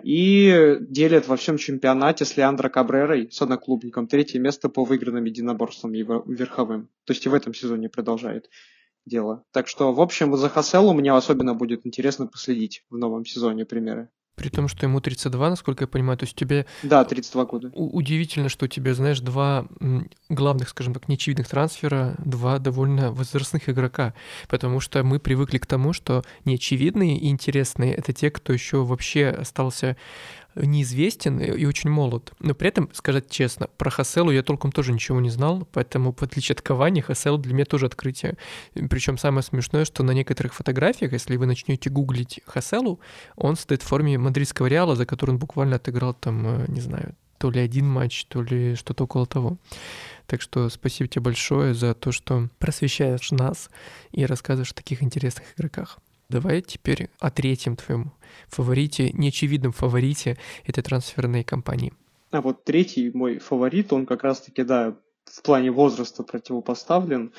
И делят во всем чемпионате с Леандро Кабрерой, с одноклубником, третье место по выигранным единоборствам верховым. То есть и в этом сезоне продолжает дело. Так что, в общем, за Хаселу мне особенно будет интересно последить в новом сезоне примеры. При том, что ему 32, насколько я понимаю, то есть тебе... Да, 32 года. Удивительно, что у тебя, знаешь, два главных, скажем так, неочевидных трансфера, два довольно возрастных игрока, потому что мы привыкли к тому, что неочевидные и интересные — это те, кто еще вообще остался неизвестен и очень молод. Но при этом, сказать честно, про Хаселу я толком тоже ничего не знал, поэтому, в отличие от Кавани, Хасел для меня тоже открытие. Причем самое смешное, что на некоторых фотографиях, если вы начнете гуглить Хаселу, он стоит в форме мадридского Реала, за который он буквально отыграл там, э, не знаю, то ли один матч, то ли что-то около того. Так что спасибо тебе большое за то, что просвещаешь нас и рассказываешь о таких интересных игроках. Давай теперь о третьем твоем фаворите, неочевидном фаворите этой трансферной кампании. А вот третий мой фаворит, он как раз-таки, да, в плане возраста противопоставлен,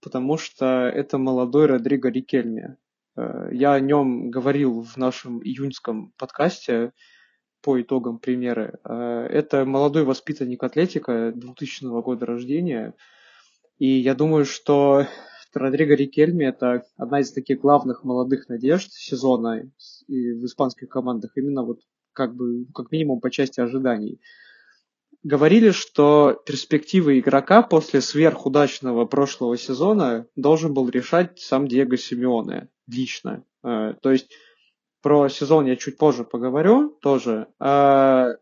потому что это молодой Родриго Рикельме. Э, я о нем говорил в нашем июньском подкасте по итогам примеры. Э, это молодой воспитанник атлетика 2000 года рождения. И я думаю, что Родриго Рикельми – это одна из таких главных молодых надежд сезона и в испанских командах, именно вот как бы, как минимум по части ожиданий. Говорили, что перспективы игрока после сверхудачного прошлого сезона должен был решать сам Диего Симеоне лично. Э, то есть про сезон я чуть позже поговорю тоже. Э,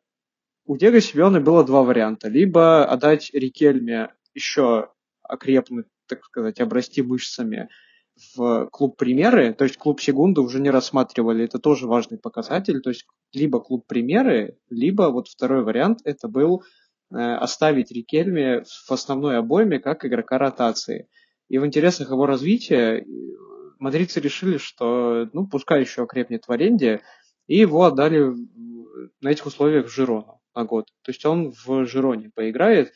у Диего Симеоне было два варианта. Либо отдать Рикельме еще окрепнуть так сказать, обрасти мышцами в клуб примеры, то есть клуб секунды уже не рассматривали, это тоже важный показатель, то есть либо клуб примеры, либо вот второй вариант это был э, оставить Рикельме в основной обойме как игрока ротации. И в интересах его развития э, мадридцы решили, что ну пускай еще окрепнет в аренде, и его отдали на этих условиях в Жирону на год. То есть он в Жироне поиграет,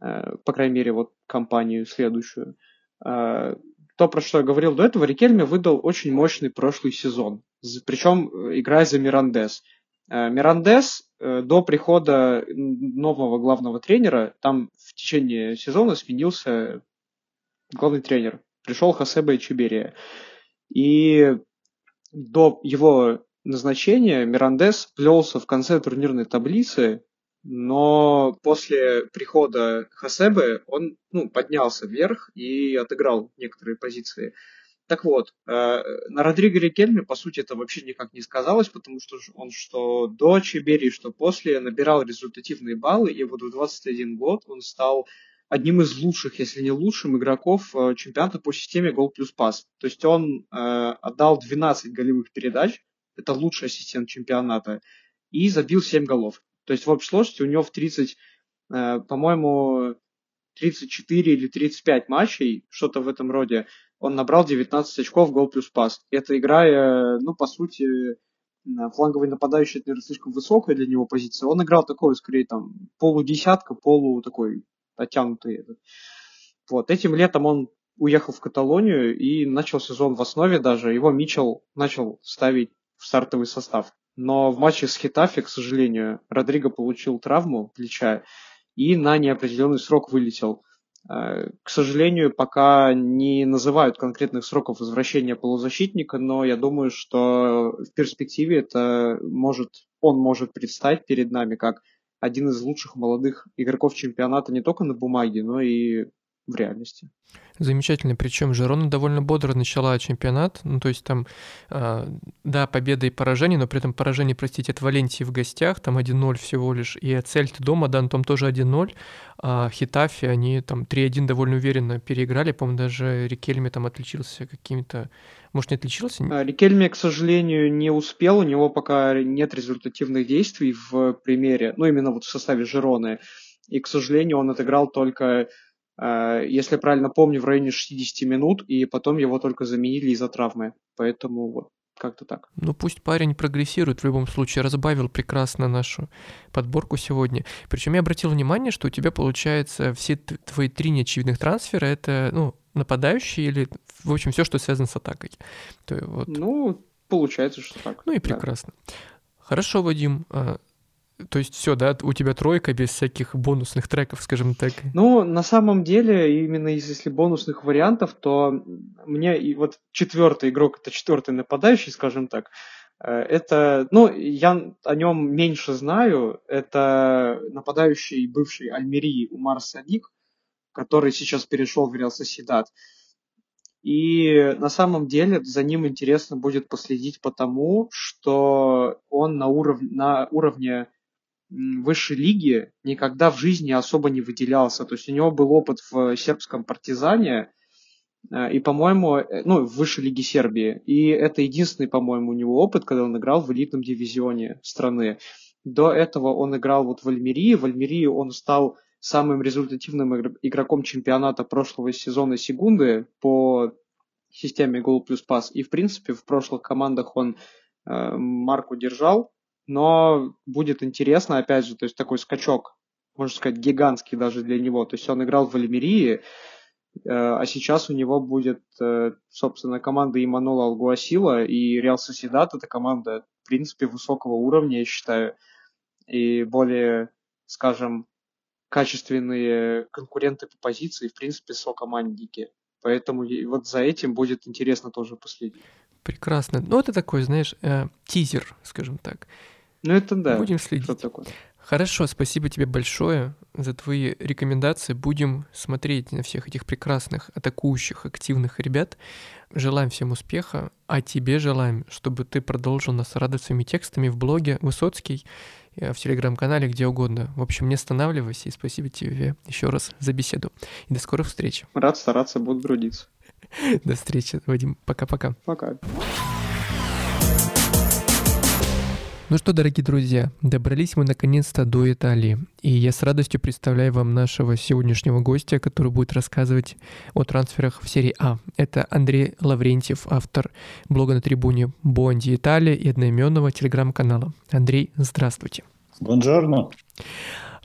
по крайней мере, вот компанию следующую. Э, то, про что я говорил до этого, Рикельме выдал очень мощный прошлый сезон, причем э, играя за Мирандес. Мирандес до прихода нового главного тренера, там в течение сезона сменился главный тренер. Пришел Хосебе Чеберия. И до его назначения Мирандес плелся в конце турнирной таблицы но после прихода Хасебе он ну, поднялся вверх и отыграл некоторые позиции. Так вот, э, на Родриго Рикельме, по сути, это вообще никак не сказалось, потому что он что до Чебери, что после набирал результативные баллы, и вот в 21 год он стал одним из лучших, если не лучшим игроков э, чемпионата по системе гол плюс пас. То есть он э, отдал 12 голевых передач, это лучший ассистент чемпионата, и забил 7 голов. То есть в общей сложности у него в 30, э, по-моему, 34 или 35 матчей, что-то в этом роде, он набрал 19 очков гол плюс пас. Это играя, ну, по сути, фланговый нападающий, это, наверное, слишком высокая для него позиция. Он играл такой, скорее, там, полудесятка, полу такой оттянутый. Этот. Вот, этим летом он уехал в Каталонию и начал сезон в основе даже. Его Мичел начал ставить в стартовый состав. Но в матче с Хитафи, к сожалению, Родриго получил травму плеча и на неопределенный срок вылетел. Э, к сожалению, пока не называют конкретных сроков возвращения полузащитника, но я думаю, что в перспективе это может, он может предстать перед нами как один из лучших молодых игроков чемпионата не только на бумаге, но и в реальности. Замечательно. Причем Жерона довольно бодро начала чемпионат. Ну, то есть там, э, да, победа и поражение, но при этом поражение, простите, от Валенсии в гостях, там 1-0 всего лишь. И от Цельты дома, да, там тоже 1-0. А Хитафи, они там 3-1 довольно уверенно переиграли. По-моему, даже Рикельме там отличился какими-то... Может, не отличился? А, Рикельме, к сожалению, не успел. У него пока нет результативных действий в примере, ну, именно вот в составе Жероны. И, к сожалению, он отыграл только если я правильно помню, в районе 60 минут, и потом его только заменили из-за травмы. Поэтому вот как-то так. Ну пусть парень прогрессирует в любом случае, разбавил прекрасно нашу подборку сегодня. Причем я обратил внимание, что у тебя получается все твои три неочевидных трансфера это ну нападающие или в общем все, что связано с атакой. То, вот. Ну получается, что так. Ну и прекрасно. Да. Хорошо, Вадим. То есть все, да, у тебя тройка без всяких бонусных треков, скажем так. Ну, на самом деле, именно если бонусных вариантов, то мне и вот четвертый игрок, это четвертый нападающий, скажем так, Это, ну, я о нем меньше знаю. Это нападающий бывший Альмерии Умар Садик, который сейчас перешел в Реал Соседат. И на самом деле за ним интересно будет последить потому, что он на, уров... на уровне высшей лиги никогда в жизни особо не выделялся. То есть у него был опыт в сербском партизане, э, и, по-моему, э, ну, в высшей лиге Сербии. И это единственный, по-моему, у него опыт, когда он играл в элитном дивизионе страны. До этого он играл вот в Альмерии. В Альмерии он стал самым результативным игроком чемпионата прошлого сезона Сегунды по системе гол плюс пас. И, в принципе, в прошлых командах он э, марку держал, но будет интересно, опять же, то есть такой скачок, можно сказать, гигантский даже для него. То есть он играл в Альмерии, э, а сейчас у него будет, э, собственно, команда Иманула Алгуасила, и Реал Соседат это команда, в принципе, высокого уровня, я считаю, и более, скажем, качественные конкуренты по позиции, в принципе, сокомандники. Поэтому вот за этим будет интересно тоже последить. Прекрасно. Ну, это такой, знаешь, э, тизер, скажем так. Ну, это да. Будем следить. Хорошо, спасибо тебе большое за твои рекомендации. Будем смотреть на всех этих прекрасных, атакующих, активных ребят. Желаем всем успеха, а тебе желаем, чтобы ты продолжил нас радовать своими текстами в блоге Высоцкий, э, в телеграм-канале, где угодно. В общем, не останавливайся и спасибо тебе еще раз за беседу. И до скорых встреч. Рад стараться, буду трудиться. До встречи, Вадим. Пока-пока. Пока. -пока. Пока. Ну что, дорогие друзья, добрались мы наконец-то до Италии. И я с радостью представляю вам нашего сегодняшнего гостя, который будет рассказывать о трансферах в серии А. Это Андрей Лаврентьев, автор блога на трибуне Бонди Италия и одноименного телеграм-канала. Андрей, здравствуйте. Бонжорно.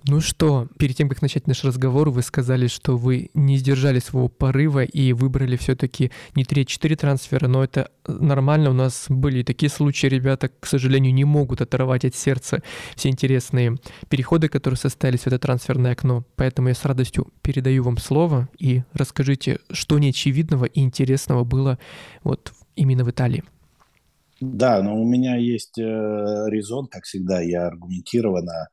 Ну что, перед тем, как начать наш разговор, вы сказали, что вы не сдержали своего порыва и выбрали все-таки не 3-4 трансфера, но это нормально. У нас были такие случаи, ребята, к сожалению, не могут оторвать от сердца все интересные переходы, которые состоялись в это трансферное окно. Поэтому я с радостью передаю вам слово и расскажите, что неочевидного и интересного было вот именно в Италии. Да, но у меня есть э, резон, как всегда, я аргументированно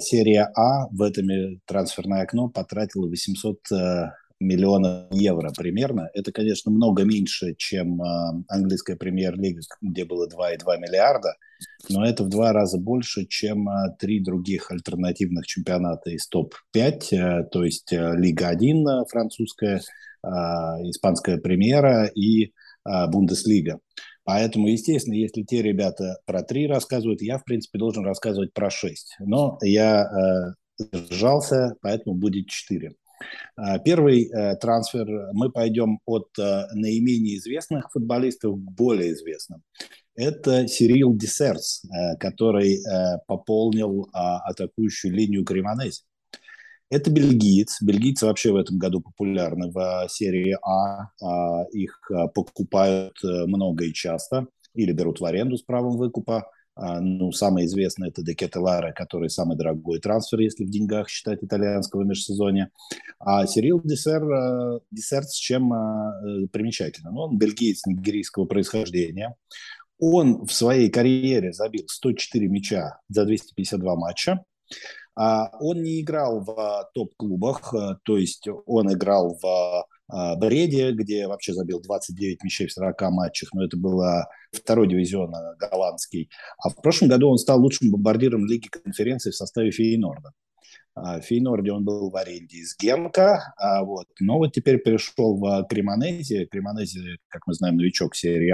серия А в этом трансферное окно потратила 800 э, миллионов евро примерно. Это, конечно, много меньше, чем а, английская премьер-лига, где было 2,2 миллиарда, но это в два раза больше, чем а, три других альтернативных чемпионата из топ-5, э, то есть э, Лига 1 французская, испанская премьера и Бундеслига. Поэтому, естественно, если те ребята про три рассказывают, я, в принципе, должен рассказывать про шесть. Но я э, сжался, поэтому будет четыре. Э, первый э, трансфер, мы пойдем от э, наименее известных футболистов к более известным. Это Сирил Десерс, э, который э, пополнил э, атакующую линию Кремонези. Это бельгиец. Бельгийцы вообще в этом году популярны в серии А. а их а, покупают э, много и часто или берут в аренду с правом выкупа. А, ну, самое известное это Декете Лара, который самый дорогой трансфер, если в деньгах считать итальянского межсезонья. А Сирил Десер, э, Десерт с чем э, примечательно? Ну, он бельгиец нигерийского происхождения. Он в своей карьере забил 104 мяча за 252 матча. А он не играл в а, топ-клубах, э, то есть он играл в а, Бреде, где вообще забил 29 мячей в 40 матчах, но это было второй дивизион э, голландский. А в прошлом году он стал лучшим бомбардиром Лиги конференции в составе Фейнорда. В Фейнорде он был в аренде из Генка, а вот. но вот теперь перешел в Кремонези. Кремонези, как мы знаем, новичок серии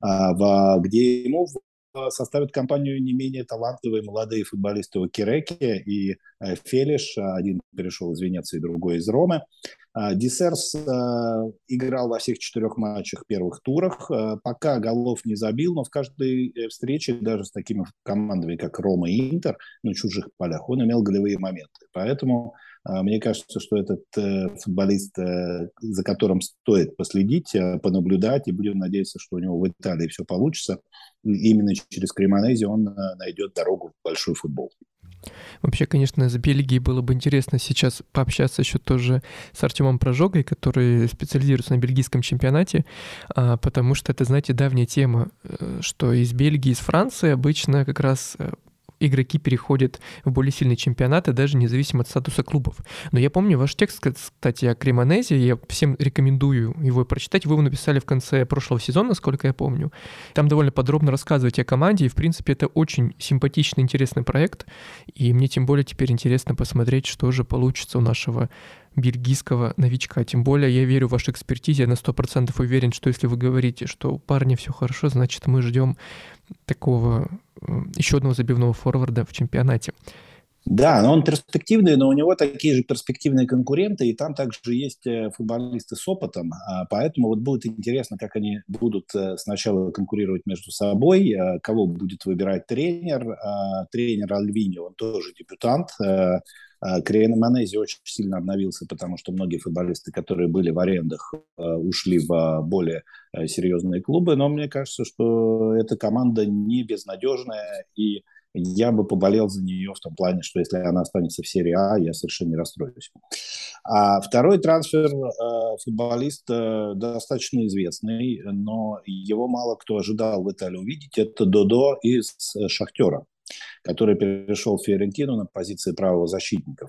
А, где ему составят компанию не менее талантливые молодые футболисты Киреки и э, Фелиш. Один перешел из Венеции, другой из Ромы. А, Дисерс э, играл во всех четырех матчах первых турах. Э, пока голов не забил, но в каждой встрече, даже с такими командами, как Рома и Интер, на чужих полях, он имел голевые моменты. Поэтому А, мне кажется, что этот э, футболист, э, за которым стоит последить, э, понаблюдать, и будем надеяться, что у него в Италии все получится. Именно через Кремонези он найдет дорогу в большой футбол. Вообще, конечно, с Бельгией было бы интересно сейчас пообщаться еще тоже с Артемом Прожогой, который специализируется на бельгийском чемпионате, а, потому что это, знаете, давняя тема, что из Бельгии, из Франции обычно как раз игроки переходят в более сильные чемпионаты, даже независимо от статуса клубов. Но я помню ваш текст, кстати, о Кремонезе, я всем рекомендую его прочитать. Вы его написали в конце прошлого сезона, насколько я помню. Там довольно подробно рассказываете о команде, и, в принципе, это очень симпатичный, интересный проект, и мне тем более теперь интересно посмотреть, что же получится у нашего бельгийского новичка. Тем более я верю в вашу экспертизе, я на 100% уверен, что если вы говорите, что у парня все хорошо, значит мы ждем такого еще одного забивного форварда в чемпионате. Да, но он перспективный, но у него такие же перспективные конкуренты, и там также есть э, футболисты с опытом, а, поэтому вот будет интересно, как они будут э, сначала конкурировать между собой, э, кого будет выбирать тренер. А, тренер Альвини, он тоже дебютант, Криена Манези очень сильно обновился, потому что многие футболисты, которые были в арендах, ушли в более серьезные клубы, но мне кажется, что эта команда не безнадежная, и я бы поболел за нее в том плане, что если она останется в серии А, я совершенно не расстроюсь. А второй трансфер э, футболист э, достаточно известный, но его мало кто ожидал в Италии увидеть. Это Додо из Шахтера, который перешел в Фиорентину на позиции правого защитника.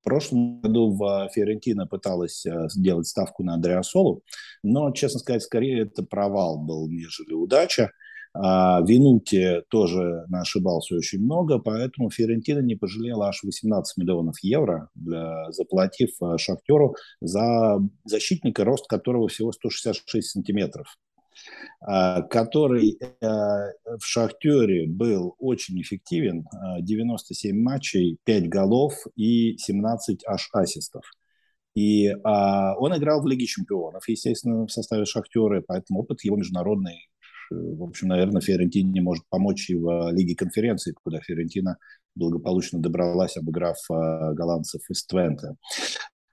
В прошлом году в Фиорентина пыталась э, сделать ставку на Андреасолу, но, честно сказать, скорее это провал был, нежели удача. А Винути тоже ошибался очень много, поэтому Ферентина не пожалела аж 18 миллионов евро, для, заплатив э, Шахтеру за защитника, рост которого всего 166 сантиметров который э, в «Шахтере» был очень эффективен. 97 э, матчей, 5 голов и 17 аж ассистов. И а, он играл в Лиге чемпионов, естественно, в составе «Шахтера», поэтому опыт его международный в общем, наверное, Фиорентине может помочь и в Лиге конференции, куда Фиорентина благополучно добралась, обыграв голландцев из Твента.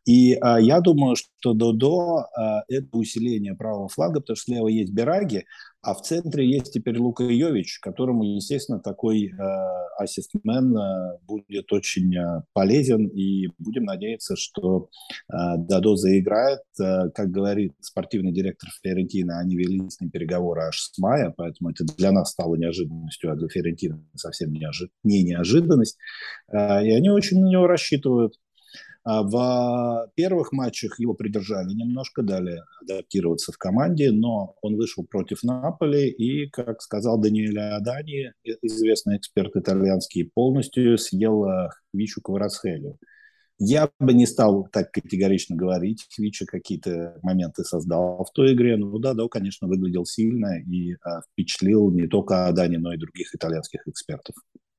И а, я думаю, что Додо а, это усиление правого флага, потому что слева есть Бераги, а в центре есть теперь Лука Йович, которому, естественно, такой а, ассистмен а, будет очень а, полезен. И будем надеяться, что а, Додо заиграет. А, как говорит спортивный директор Ферентина, они вели с ним переговоры аж с мая, поэтому это для нас стало неожиданностью, а для Ферентина совсем неожи... не неожиданность. А, и они очень на него рассчитывают. А в первых матчах его придержали немножко, дали адаптироваться в команде, но он вышел против Наполи и, как сказал Даниэль Адани, известный эксперт итальянский, полностью съел э, Вичу Кварацхелю. Я бы не стал так категорично говорить. Вича какие-то моменты создал в той игре. Ну да, да, конечно, выглядел сильно и а, впечатлил не только Адани, но и других итальянских экспертов.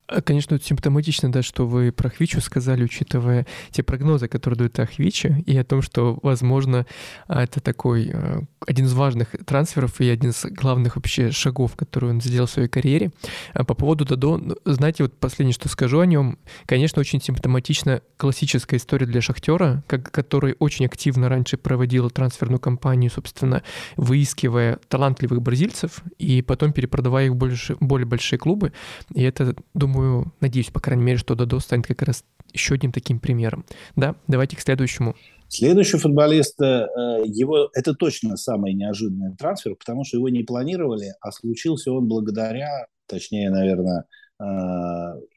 А, конечно, это симптоматично, да, что вы про Хвичу сказали, учитывая те прогнозы, которые дают о Хвиче, и о том, что, возможно, это такой а, один из важных трансферов и один из главных вообще шагов, которые он сделал в своей карьере. А по поводу Дадо, ну, знаете, вот последнее, что скажу о нем, конечно, очень симптоматична классическая история для Шахтера, как, который очень активно раньше проводил трансферную кампанию, собственно, выискивая талантливых бразильцев и потом перепродавая их в больше, более большие клубы. И это, думаю, думаю, надеюсь, по крайней мере, что Додо станет как раз еще одним таким примером. Да, давайте к следующему. Следующий футболист, э, его, это точно самый неожиданный трансфер, потому что его не планировали, а случился он благодаря, точнее, наверное, э,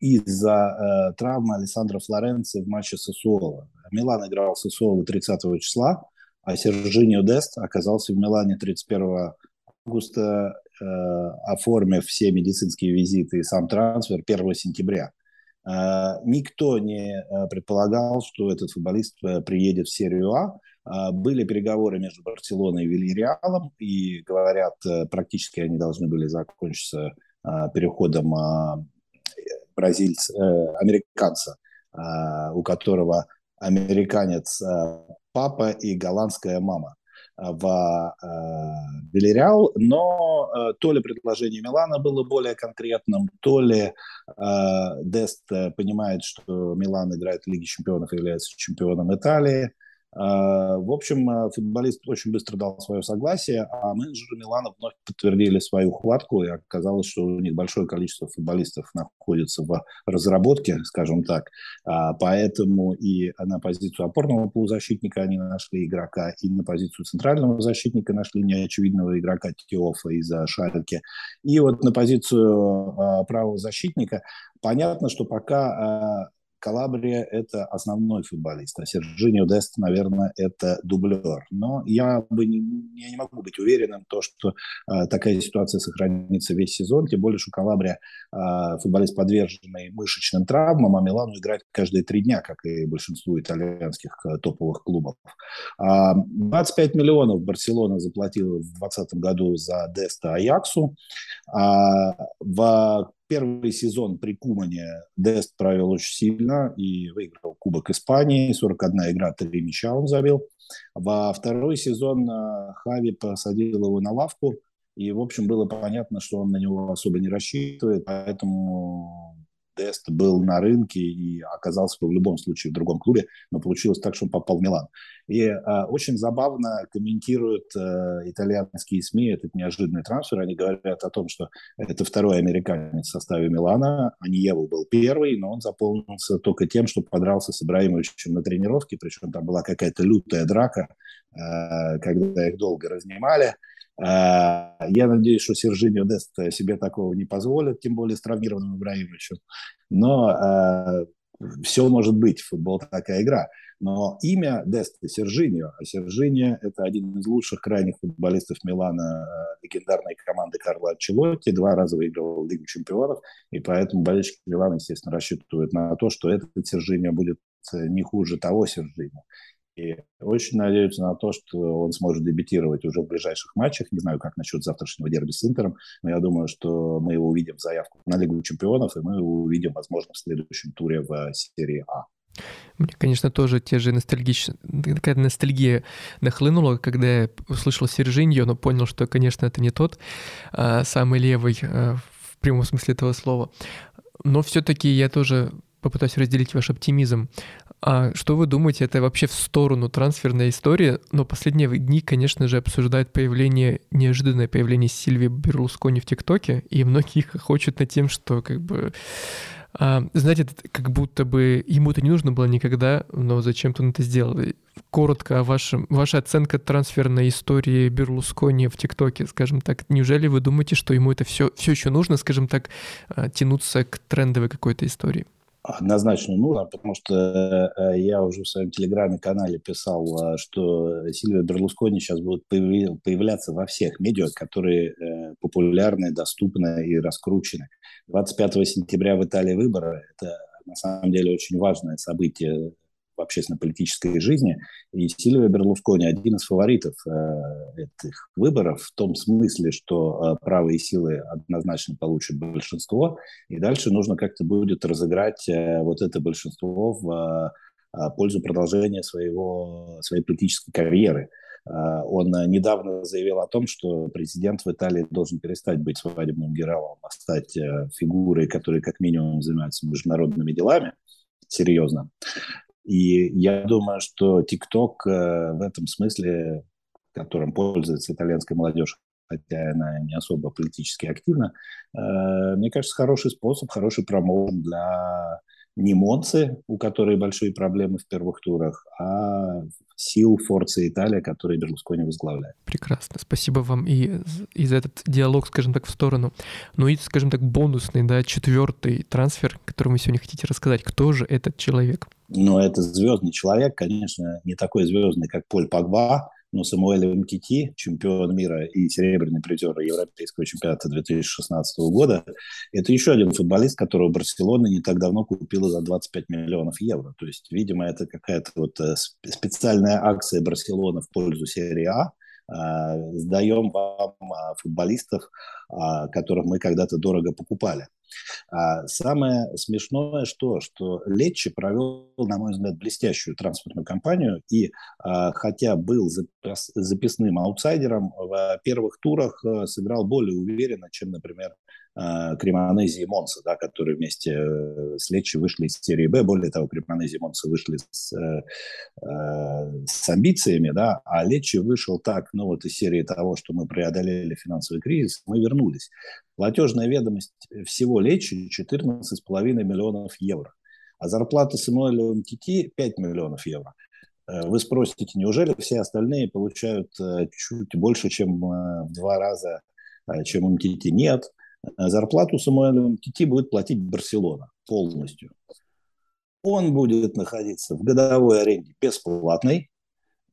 из-за э, травмы Александра Флоренции в матче с Сосуоло. Милан играл с Сосуоло 30 числа, а Сержинио Дест оказался в Милане 31 августа оформив все медицинские визиты и сам трансфер 1 сентября. Э, никто не э, предполагал, что этот футболист приедет в серию А. Были переговоры между Барселоной и Вильяреалом, и говорят, практически они должны были закончиться переходом бразильца, американца, у которого американец папа и голландская мама. В Вильяреал, но то ли предложение Милана было более конкретным, то ли Дест понимает, что Милан играет в Лиге чемпионов и является чемпионом Италии, в общем, а, футболист очень быстро дал свое согласие, а менеджеры Милана вновь подтвердили свою хватку, и оказалось, что у них большое количество футболистов находится в разработке, скажем так. А, поэтому и на позицию опорного полузащитника они нашли игрока, и на позицию центрального защитника нашли неочевидного игрока Теофа из-за Шальки. И вот на позицию правого защитника понятно, что пока Калабрия – это основной футболист, а Сержинио Дест, наверное, это дублер. Но я, бы не, я не могу быть уверенным, то, что э, такая ситуация сохранится весь сезон, тем более, что Калабрия э, футболист, подверженный мышечным травмам, а Милану играть каждые три дня, как и большинству итальянских э, топовых клубов. Э, 25 миллионов Барселона заплатила в 2020 году за Деста Аяксу. А в Первый сезон при Кумане Дест провел очень сильно и выиграл Кубок Испании. 41 игра, 3 мяча он забил. Во второй сезон э, Хави посадил его на лавку. И, в общем, было понятно, что он на него особо не рассчитывает. Поэтому Дест был на рынке и оказался бы в любом случае в другом клубе, но получилось так, что он попал в Милан. И э, очень забавно комментируют э, итальянские СМИ этот неожиданный трансфер. Они говорят о том, что это второй американец в составе Милана. Аниеву был первый, но он заполнился только тем, что подрался с Ибраимовичем на тренировке, причем там была какая-то лютая драка, э, когда их долго разнимали. А, я надеюсь, что Сержинио Дест себе такого не позволит, тем более с травмированным Ибраимовичем. Но э, все может быть, футбол такая игра. Но имя Деста Сержинио, а Сержинио – это один из лучших крайних футболистов Милана, легендарной команды Карла Анчелотти, два раза выигрывал Лигу чемпионов, и поэтому болельщики Милана, естественно, рассчитывают на то, что этот Сержинио будет не хуже того Сержинио. И очень надеются на то, что он сможет дебютировать уже в ближайших матчах. Не знаю, как насчет завтрашнего дерби с Интером, но я думаю, что мы его увидим в заявку на Лигу чемпионов, и мы его увидим, возможно, в следующем туре в серии А. Мне, конечно, тоже те же ностальгичные... Такая ностальгия нахлынула, когда я услышал Сержиньо, но понял, что, конечно, это не тот а, самый левый а, в прямом смысле этого слова. Но все-таки я тоже попытаюсь разделить ваш оптимизм. А что вы думаете, это вообще в сторону трансферная история, но последние дни, конечно же, обсуждают появление, неожиданное появление Сильви Берлускони в ТикТоке, и многие хочет над тем, что как бы а, знаете, как будто бы ему это не нужно было никогда, но зачем-то он это сделал. Коротко о вашем, ваша оценка трансферной истории Берлускони в ТикТоке, скажем так. Неужели вы думаете, что ему это все, все еще нужно, скажем так, а, тянуться к трендовой какой-то истории? Однозначно нужно, потому что э, я уже в своем телеграме-канале писал, э, что Сильвия Берлускони сейчас будет появляться во всех медиа, которые э, популярны, доступны и раскручены. 25 сентября в Италии выборы. Это на самом деле очень важное событие в общественно-политической жизни. И Сильвия Берлускони один из фаворитов э, этих выборов в том смысле, что э, правые силы однозначно получат большинство, и дальше нужно как-то будет разыграть э, вот это большинство в пользу продолжения своего, своей политической карьеры. Он недавно заявил о том, что президент в Италии должен перестать быть свадебным генералом, а стать фигурой, которая как минимум занимается международными делами серьезно. И я думаю, что TikTok э, в этом смысле, которым пользуется итальянская молодежь, хотя она не особо политически активна, э, мне кажется, хороший способ, хороший промоушен для не Монцы, у которой большие проблемы в первых турах, а сил Форца Италия, который Берлускони возглавляет. Прекрасно. Спасибо вам и, и за этот диалог, скажем так, в сторону. Ну и, скажем так, бонусный, да, четвертый трансфер, который вы сегодня хотите рассказать. Кто же этот человек? Ну, это звездный человек, конечно, не такой звездный, как Поль Пагба, но Самуэль Мкити, чемпион мира и серебряный призер Европейского чемпионата 2016 года, это еще один футболист, которого Барселона не так давно купила за 25 миллионов евро. То есть, видимо, это какая-то вот э, специальная акция Барселона в пользу серии А, сдаем вам а, футболистов, а, которых мы когда-то дорого покупали. А самое смешное что, что Летчи провел, на мой взгляд, блестящую трансферную кампанию и хотя был записным аутсайдером, в первых турах э, сыграл более уверенно, чем, например, Э, Кремонези и Монса, да, которые вместе э, с Лечи вышли из серии Б. Более того, Кремонези и Монса вышли с, э, с амбициями, да, а Лечи вышел так, ну вот из серии того, что мы преодолели финансовый кризис, мы вернулись. Платежная ведомость всего Лечи 14,5 миллионов евро, а зарплата Самуэля МТТ 5 миллионов евро. Вы спросите, неужели все остальные получают чуть больше, чем в два раза, чем МТТ? Нет, Э, зарплату Самуэлю Тити будет платить Барселона полностью. Он будет находиться в годовой аренде бесплатной.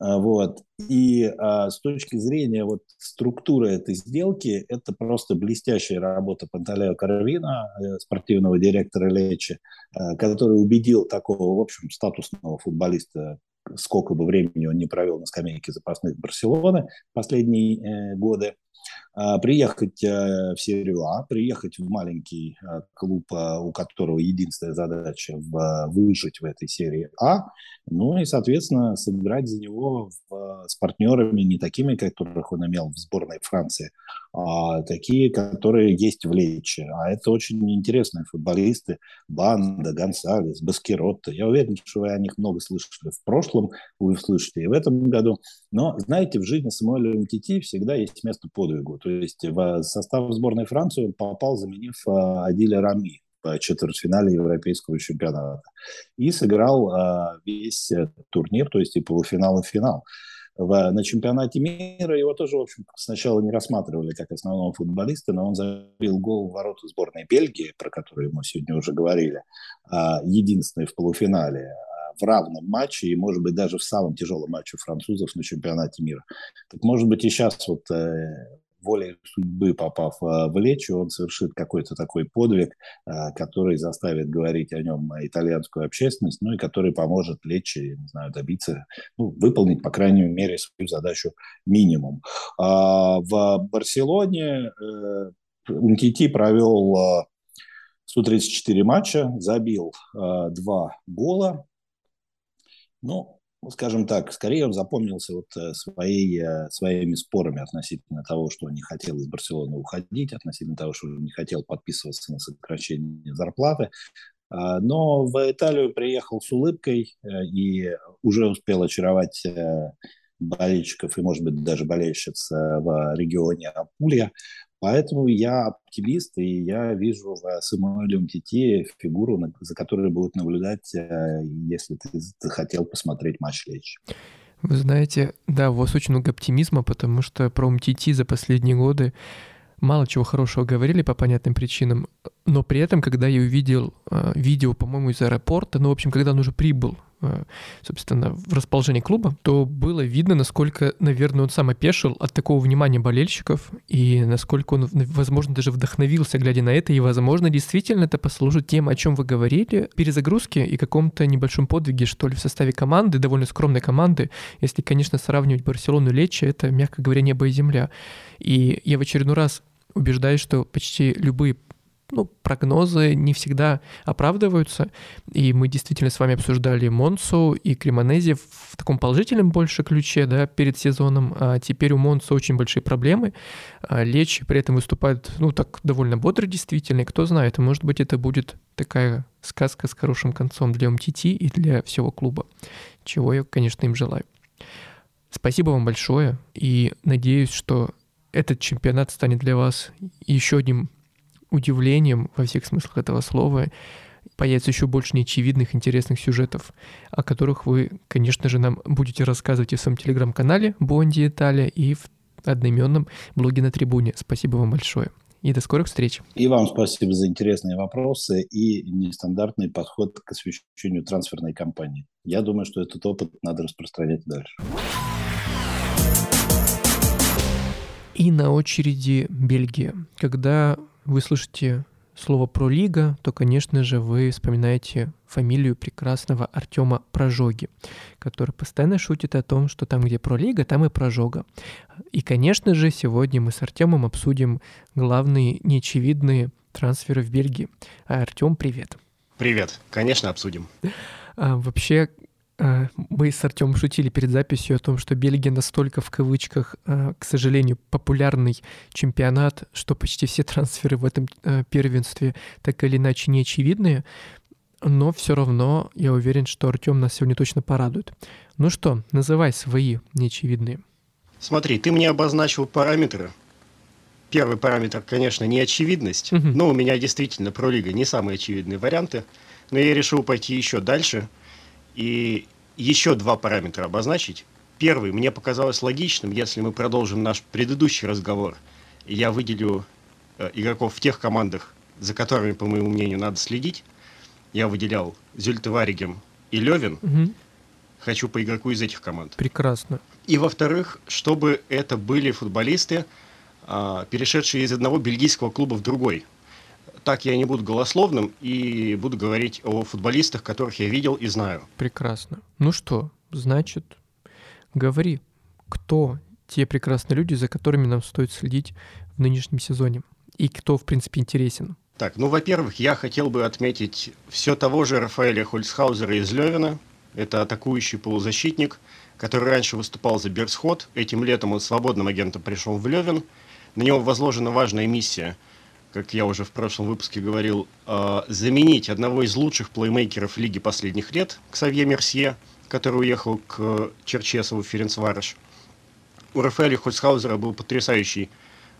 Э, вот. И а, с точки зрения вот, структуры этой сделки, это просто блестящая работа Панталео Каравина, э, спортивного директора Лечи, который убедил такого, в общем, статусного футболиста, сколько бы времени он не провел на скамейке запасных Барселоны последние э, годы, приехать э, в серию А, приехать в маленький э, клуб, э, у которого единственная задача выжить в этой серии А, ну и, соответственно, сыграть за него в, с партнерами не такими, которых он имел в сборной Франции, а такие, которые есть в Лече. А это очень интересные футболисты. Банда, Гонсалес, Баскеротто. Я уверен, что вы о них много слышали в прошлом, вы услышите и в этом году. Но, знаете, в жизни Самуэля Мтити всегда есть место подвигу. То есть в состав сборной Франции он попал, заменив а, Адиля Рами в четвертьфинале Европейского чемпионата. И сыграл а, весь турнир, то есть и полуфинал, и финал. В, на чемпионате мира его тоже, в общем, сначала не рассматривали как основного футболиста, но он забил гол в ворота сборной Бельгии, про которую мы сегодня уже говорили, единственный в полуфинале в равном матче и, может быть, даже в самом тяжелом матче французов на чемпионате мира. Так, может быть, и сейчас вот э, волей судьбы, попав э, в Лечи, он совершит какой-то такой подвиг, э, который заставит говорить о нем итальянскую общественность, ну и который поможет Лечи, не знаю, добиться, ну, выполнить, по крайней мере, свою задачу минимум. А в Барселоне Умтити провел 134 матча, забил два гола, ну, скажем так, скорее он запомнился вот э, своей, э, своими спорами относительно того, что не хотел из Барселоны уходить, относительно того, что не хотел подписываться на сокращение зарплаты. А, но в Италию приехал с улыбкой э, и уже успел очаровать болельщиков и, может быть, даже болельщиц в регионе Апулья. Поэтому я оптимист, и я вижу в Самуэле Умтите фигуру, за которой будут наблюдать, э, если ты захотел посмотреть матч Лечь. Вы знаете, да, у вас очень много оптимизма, потому что про Умтити за последние годы мало чего хорошего говорили по понятным причинам, но при этом, когда я увидел э, видео, по-моему, из аэропорта, ну, в общем, когда он уже прибыл Э, собственно, в расположении клуба, то было видно, насколько, наверное, он сам опешил от такого внимания болельщиков и насколько он, возможно, даже вдохновился, глядя на это, и, возможно, действительно это послужит тем, о чем вы говорили, перезагрузке и каком-то небольшом подвиге, что ли, в составе команды, довольно скромной команды. Если, конечно, сравнивать Барселону и Лечи, это, мягко говоря, небо и земля. И я в очередной раз убеждаюсь, что почти любые ну, прогнозы не всегда оправдываются, и мы действительно с вами обсуждали Монсу и Кремонези в таком положительном больше ключе, да, перед сезоном, а теперь у Монсу очень большие проблемы, а Лечи при этом выступает, ну, так довольно бодро действительно, и кто знает, может быть, это будет такая сказка с хорошим концом для МТТ и для всего клуба, чего я, конечно, им желаю. Спасибо вам большое, и надеюсь, что этот чемпионат станет для вас еще одним удивлением во всех смыслах этого слова появится еще больше неочевидных интересных сюжетов, о которых вы, конечно же, нам будете рассказывать и в своем телеграм-канале Бонди Италия и в одноименном блоге на трибуне. Спасибо вам большое. И до скорых встреч. И вам спасибо за интересные вопросы и нестандартный подход к освещению трансферной кампании. Я думаю, что этот опыт надо распространять дальше. И на очереди Бельгия. Когда вы слышите слово про лига, то, конечно же, вы вспоминаете фамилию прекрасного Артема Прожоги, который постоянно шутит о том, что там, где пролига, там и прожога. И, конечно же, сегодня мы с Артемом обсудим главные неочевидные трансферы в Бельгии. Артем, привет. Привет. Конечно, обсудим. А, вообще, а, мы с Артемом шутили перед записью о том, что Бельгия настолько в кавычках, а, к сожалению, популярный чемпионат, что почти все трансферы в этом а, первенстве так или иначе не очевидные. Но все равно я уверен, что Артем нас сегодня точно порадует. Ну что, называй свои неочевидные. Смотри, ты мне обозначил параметры. Первый параметр, конечно, неочевидность. Мгм. Но у меня действительно про лига не самые очевидные варианты. Но я решил пойти еще дальше и еще два параметра обозначить. Первый, мне показалось логичным, если мы продолжим наш предыдущий разговор, я выделю э, игроков в тех командах, за которыми, по моему мнению, надо следить. Я выделял Зюльтеваригем и Левин. Мгм. Хочу по игроку из этих команд. Прекрасно. И во-вторых, чтобы это были футболисты, а, перешедшие из одного бельгийского клуба в другой. Так я не буду голословным и буду говорить о футболистах, которых я видел и знаю. Прекрасно. Ну что, значит, говори, кто те прекрасные люди, за которыми нам стоит следить в нынешнем сезоне? И кто, в принципе, интересен? Так, ну, во-первых, я хотел бы отметить все того же Рафаэля Хольцхаузера из Левина. Это атакующий полузащитник, который раньше выступал за Берсхот. Этим летом он свободным агентом пришел в Левин. На него возложена важная миссия, как я уже в прошлом выпуске говорил, э, заменить одного из лучших плеймейкеров лиги последних лет, Ксавье Мерсье, который уехал к Черчесову в Ференцварыш. У Рафаэля Хольцхаузера был потрясающий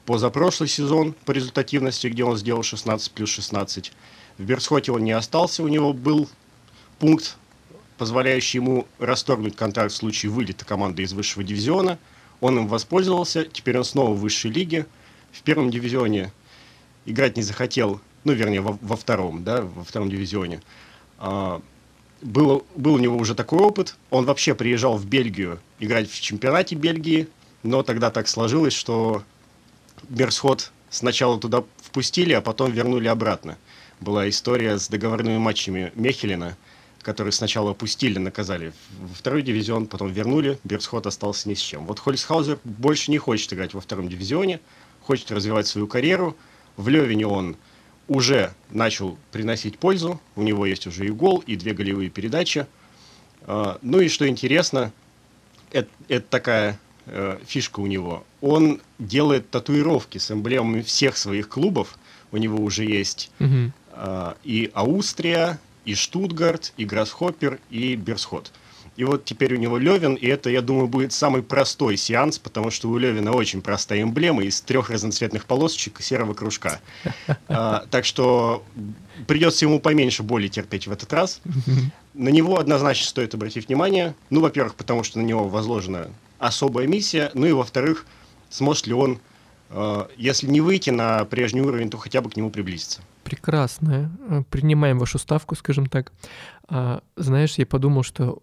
позапрошлый сезон по результативности, где он сделал 16 плюс 16. В Берсхоте он не остался, у него был пункт, позволяющий ему расторгнуть контракт в случае вылета команды из высшего дивизиона. Он им воспользовался, теперь он снова в высшей лиге. В первом дивизионе играть не захотел, ну, вернее, во, во втором, да, во втором дивизионе. А, было, был у него уже такой опыт. Он вообще приезжал в Бельгию играть в чемпионате Бельгии, но тогда так сложилось, что Берсхот сначала туда впустили, а потом вернули обратно. Была история с договорными матчами Мехелина, которые сначала опустили, наказали во второй дивизион, потом вернули, Берсхот остался ни с чем. Вот Хольцхаузер больше не хочет играть во втором дивизионе, хочет развивать свою карьеру. В Левине он уже начал приносить пользу, у него есть уже и гол, и две голевые передачи. А, Ну и что интересно, это, это такая э, фишка у него. Он делает татуировки с эмблемами всех своих клубов. У него уже есть а, и Аустрия, и Штутгарт, и Грассхоппер, и Берсхот. И вот теперь у него Левин, и это, я думаю, будет самый простой сеанс, потому что у Левина очень простая эмблема из трех разноцветных полосочек и серого кружка. А, так что придется ему поменьше боли терпеть в этот раз. На него однозначно стоит обратить внимание. Ну, во-первых, потому что на него возложена особая миссия. Ну и во-вторых, сможет ли он, э, если не выйти на прежний уровень, то хотя бы к нему приблизиться. Прекрасно. Э, Принимаем вашу ставку, скажем так. А, знаешь, я подумал, что,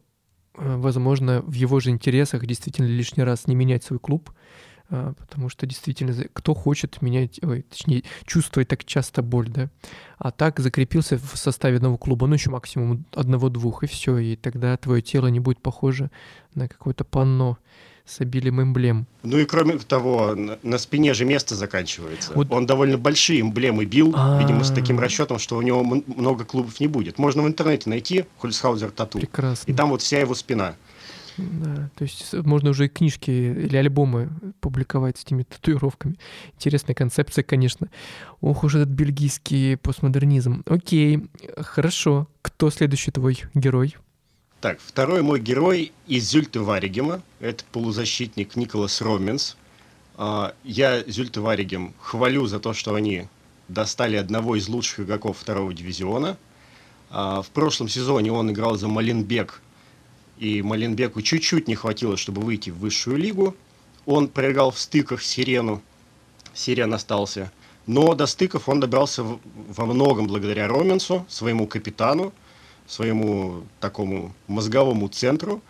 возможно, в его же интересах действительно лишний раз не менять свой клуб, а, потому что действительно, кто хочет менять, ой, точнее, чувствовать так часто боль, да? А так закрепился в составе одного клуба, ну еще максимум одного-двух, и все, и тогда твое тело не будет похоже на какое-то панно с обилием эмблем. Ну и кроме того, на, на спине же место заканчивается. Вот- Он довольно большие эмблемы бил, А. видимо, с таким расчетом, что у него м- много клубов не будет. Можно в интернете найти Хольцхаузер Тату. Прекрасно. И там вот вся его спина. Да, то есть можно уже и книжки или альбомы публиковать с этими татуировками. Интересная концепция, конечно. Ох уж этот бельгийский постмодернизм. Окей, хорошо. Кто следующий твой герой? Так, второй мой герой из Зюльты Варигема. Это полузащитник Николас Роменс. А, Я Зюльты Варигем хвалю за то, что они достали одного из лучших игроков второго дивизиона. А, В прошлом сезоне он играл за Маленбек, и Маленбеку чуть-чуть не хватило, чтобы выйти в высшую лигу. Он проиграл в стыках Сирену. Сирен остался. Но до стыков он добрался во многом благодаря Роменсу, своему капитану, своему такому мозговому центру.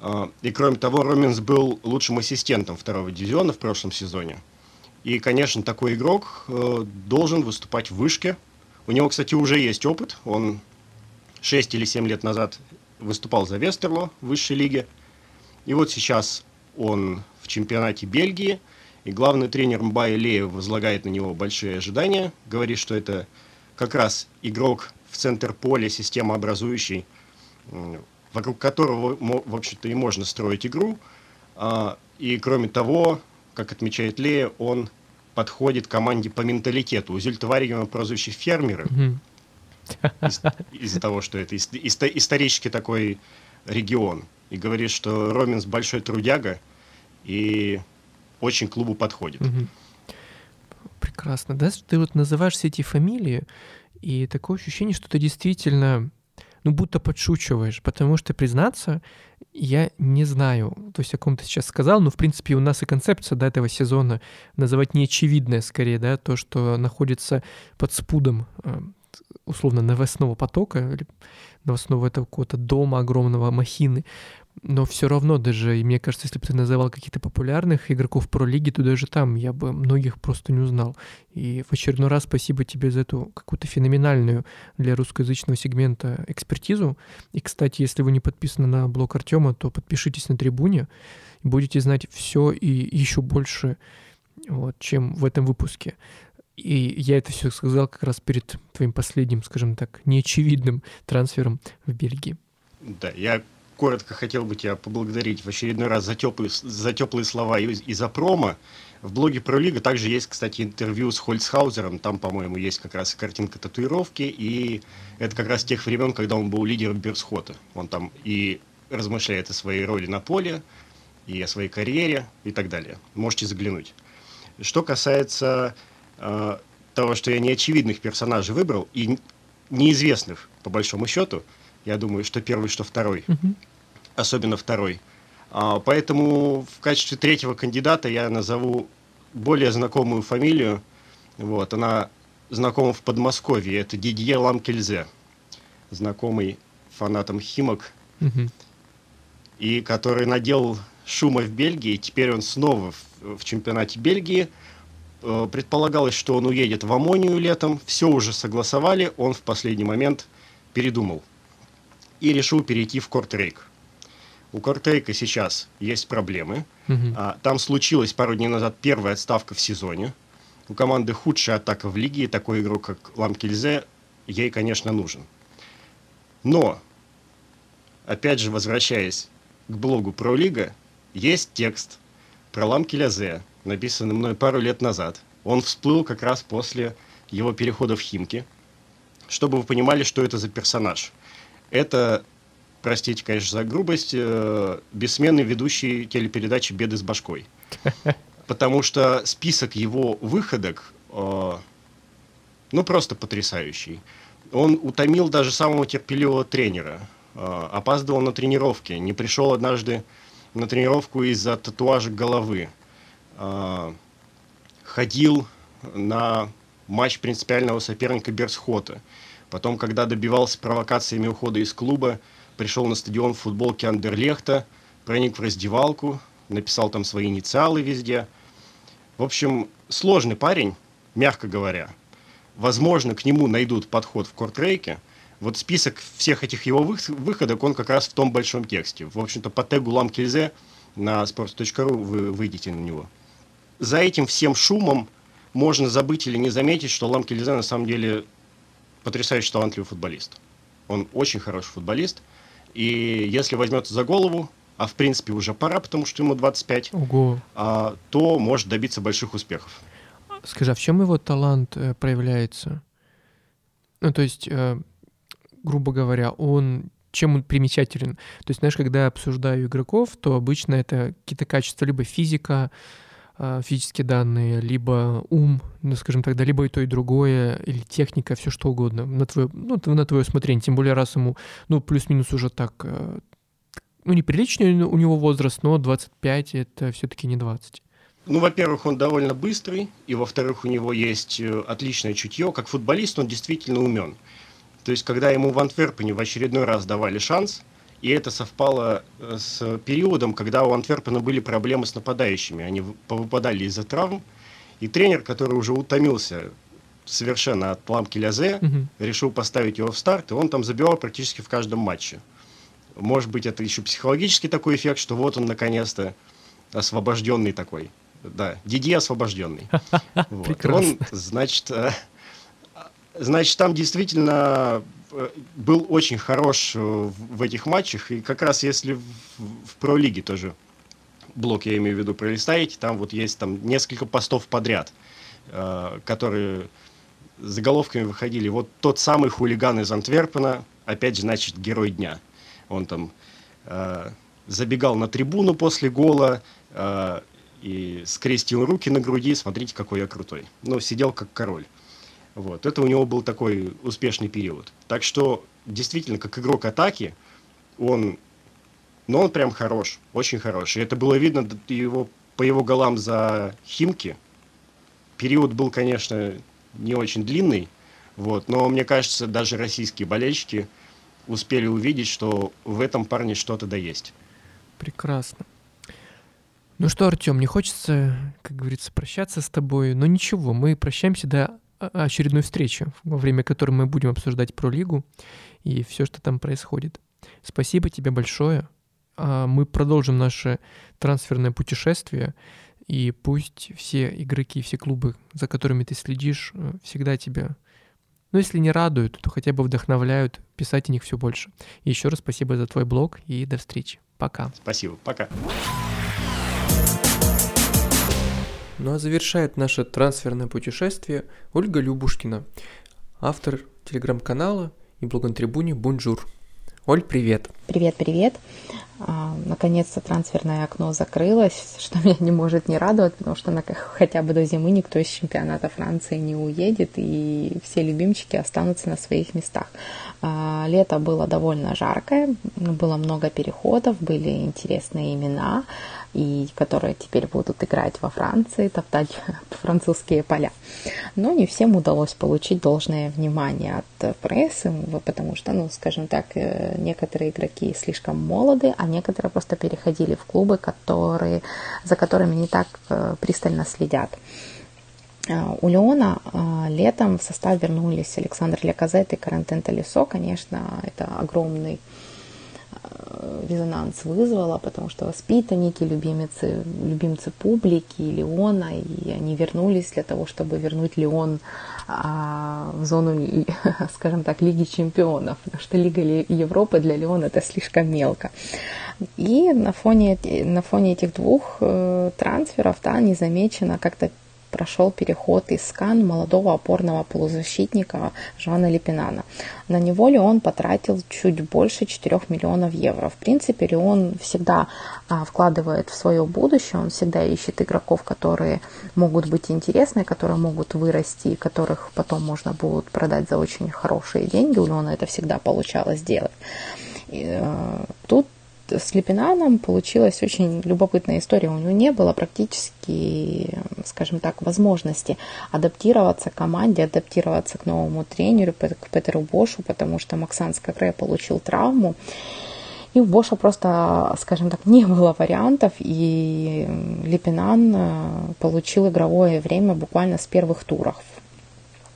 А, И кроме того, Роменс был лучшим ассистентом второго дивизиона в прошлом сезоне. И, конечно, такой игрок э, должен выступать в вышке. У него, кстати, уже есть опыт. Он 6 или 7 лет назад выступал за Вестерло в высшей лиге. И вот сейчас он в чемпионате Бельгии. И главный тренер Мбай Леев возлагает на него большие ожидания, говорит, что это как раз игрок в центр поля, системообразующий, вокруг которого, в общем-то, и можно строить игру. А, и кроме того, как отмечает Лея, он подходит команде по менталитету. У Зюльтоваригина прозвище фермеры. Из-за того, что это исторически такой регион. И говорит, что Роминс большой трудяга и очень клубу подходит. Прекрасно. Да, ты вот называешь все эти фамилии, и такое ощущение, что ты действительно ну, будто подшучиваешь, потому что, признаться, я не знаю, то есть о ком ты сейчас сказал, но, в принципе, у нас и концепция до этого сезона называть неочевидное, скорее, да, то, что находится под спудом э, условно новостного потока, новостного этого какого-то дома огромного, махины, но все равно даже, и мне кажется, если бы ты называл каких-то популярных игроков про лиги, то даже там я бы многих просто не узнал. И в очередной раз спасибо тебе за эту какую-то феноменальную для русскоязычного сегмента экспертизу. И, кстати, если вы не подписаны на блог Артема, то подпишитесь на трибуне, будете знать все и еще больше, вот, чем в этом выпуске. И я это все сказал как раз перед твоим последним, скажем так, неочевидным трансфером в Бельгии. Да, я коротко хотел бы тебя поблагодарить в очередной раз за теплые, за теплые слова и, и за промо. В блоге про лигу также есть, кстати, интервью с Хольцхаузером. Там, по-моему, есть как раз картинка татуировки. И это как раз тех времен, когда он был лидером Берсхота. Он там и размышляет о своей роли на поле, и о своей карьере, и так далее. Можете заглянуть. Что касается э, того, что я неочевидных персонажей выбрал, и неизвестных, по большому счету, я думаю, что первый, что второй. Угу. Особенно второй. А, поэтому в качестве третьего кандидата я назову более знакомую фамилию. Вот, она знакома в Подмосковье. Это Дидье Ламкельзе, знакомый фанатам Химок, угу. и который наделал шума в Бельгии. Теперь он снова в, в чемпионате Бельгии. Э, предполагалось, что он уедет в Амонию летом. Все уже согласовали. Он в последний момент передумал и решил перейти в Кортрейк. У Кортрейка сейчас есть проблемы. А, там случилась пару дней назад первая отставка в сезоне. У команды худшая атака в лиге, и такой игрок, как Ламкельзе, ей, конечно, нужен. Но, опять же, возвращаясь к блогу про лига, есть текст про Ламкельзе, написанный мной пару лет назад. Он всплыл как раз после его перехода в Химки, чтобы вы понимали, что это за персонаж – это, простите, конечно, за грубость, э, бессменный ведущий телепередачи «Беды с башкой». Потому что список его выходок, э, ну, просто потрясающий. Он утомил даже самого терпеливого тренера. Э, опаздывал на тренировки, не пришел однажды на тренировку из-за татуажа головы. Э, ходил на матч принципиального соперника Берсхота. Потом, когда добивался провокациями ухода из клуба, пришел на стадион в футболке Андерлехта, проник в раздевалку, написал там свои инициалы везде. В общем, сложный парень, мягко говоря. Возможно, к нему найдут подход в кортрейке. Вот список всех этих его выходок, он как раз в том большом тексте. В общем-то, по тегу ламкельзе на sports.ru вы выйдете на него. За этим всем шумом можно забыть или не заметить, что Ламкельзе на самом деле потрясающе талантливый футболист. Он очень хороший футболист. И если возьмется за голову, а в принципе уже пора, потому что ему 25, Ого. А, то может добиться больших успехов. Скажи, а в чем его талант э, проявляется? Ну, то есть, э, грубо говоря, он чем он примечателен? То есть, знаешь, когда я обсуждаю игроков, то обычно это какие-то качества, либо физика, физические данные, либо ум, ну, скажем так, да, либо и то, и другое, или техника, все что угодно, на твое, ну, на твое усмотрение, тем более раз ему, ну, плюс-минус уже так, э, ну, неприличный у него возраст, но 25 — это все-таки не 20. Ну, во-первых, он довольно быстрый, и, во-вторых, у него есть э, отличное чутье. Как футболист он действительно умен. То есть, когда ему в Антверпене в очередной раз давали шанс – и это совпало э, с периодом, когда у Антверпена были проблемы с нападающими. Они повыпадали из-за травм. И тренер, который уже утомился совершенно от ламки Лязе, угу. решил поставить его в старт, и он там забивал практически в каждом матче. Может быть, это еще психологический такой эффект, что вот он наконец-то освобожденный такой, да, Диди освобожденный. Вот. Он, значит, э, значит, там действительно был очень хорош э, в этих матчах, и как раз если в, в Про-лиге тоже блок, я имею в виду, пролистаете, там вот есть там несколько постов подряд, которые заголовками выходили. Вот тот самый хулиган из Антверпена, опять же, значит, герой дня. Он там э, забегал на трибуну после гола э, и скрестил руки на груди, смотрите, какой я крутой. Ну, сидел как король. Вот. Это у него был такой успешный период. Так что, действительно, как игрок атаки, он, ну, он прям хорош, очень хорош. И это было видно его, по его голам за Химки. Период был, конечно, не очень длинный, вот, но мне кажется, даже российские болельщики успели увидеть, что в этом парне что-то да есть. Прекрасно. Ну что, Артем, не хочется, как говорится, прощаться с тобой, но ничего, мы прощаемся до очередной встречи, во время которой мы будем обсуждать про лигу и все, что там происходит. Спасибо тебе большое. А мы продолжим наше трансферное путешествие. И пусть все игроки, все клубы, за которыми ты следишь, э, всегда тебя, ну если не радуют, то хотя бы вдохновляют писать о них все больше. И еще раз спасибо за твой блог и до встречи. Пока. Спасибо. Пока. Ну а завершает наше трансферное путешествие Ольга Любушкина, автор телеграм-канала и блога на Трибуне «Бонжур». Оль, привет. Привет, привет. А, наконец-то трансферное окно закрылось, что меня не может не радовать, потому что на, хотя бы до зимы никто из чемпионата Франции не уедет, и все любимчики останутся на своих местах. А, лето было довольно жаркое, было много переходов, были интересные имена и которые теперь будут играть во Франции, топтать французские поля. Но не всем удалось получить должное внимание от прессы, потому что, ну, скажем так, э, некоторые игроки слишком молоды, а некоторые просто переходили в клубы, которые, за которыми не так э, пристально следят. Э, у Леона летом в состав вернулись Александр Леказет и Карантен Талисо. Конечно, это огромный резонанс вызвала, потому что воспитанники, любимцы, любимцы публики, Леона, и они вернулись для того, чтобы вернуть Леон а, в зону, скажем так, Лиги чемпионов, потому что Лига Европы для Леона это слишком мелко. И на фоне, на фоне этих двух э, трансферов да, незамечено как-то прошел переход из Скан молодого опорного полузащитника Жана Липинана. На него Леон потратил чуть больше 4 миллионов евро. В принципе, Леон всегда а, вкладывает в свое будущее, он всегда ищет игроков, которые могут быть интересны, которые могут вырасти, которых потом можно будет продать за очень хорошие деньги. У Леона это всегда получалось делать. И, э, тут с Лепинаном получилась очень любопытная история. У него не было практически, скажем так, возможности адаптироваться к команде, адаптироваться к новому тренеру, к Петеру Бошу, потому что Максан Скакре получил травму. И у Боша просто, скажем так, не было вариантов, и Лепинан э, получил игровое время буквально с первых туров.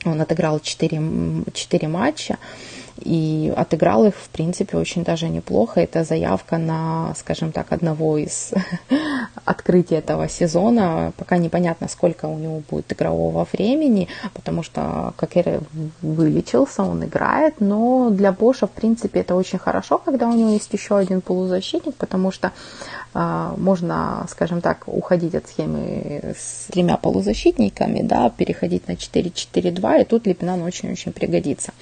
Он отыграл 4, 4 матча и отыграл их, в принципе, очень даже неплохо. Это заявка на, скажем так, одного из открытий этого сезона. Пока непонятно, сколько у него будет игрового времени, потому что Кокер вылечился, он играет, но для Боша, в принципе, это очень хорошо, когда у него есть еще один полузащитник, потому что э, можно, скажем так, уходить от схемы с тремя полузащитниками, да, переходить на 4-4-2, и тут Липинан очень-очень пригодится.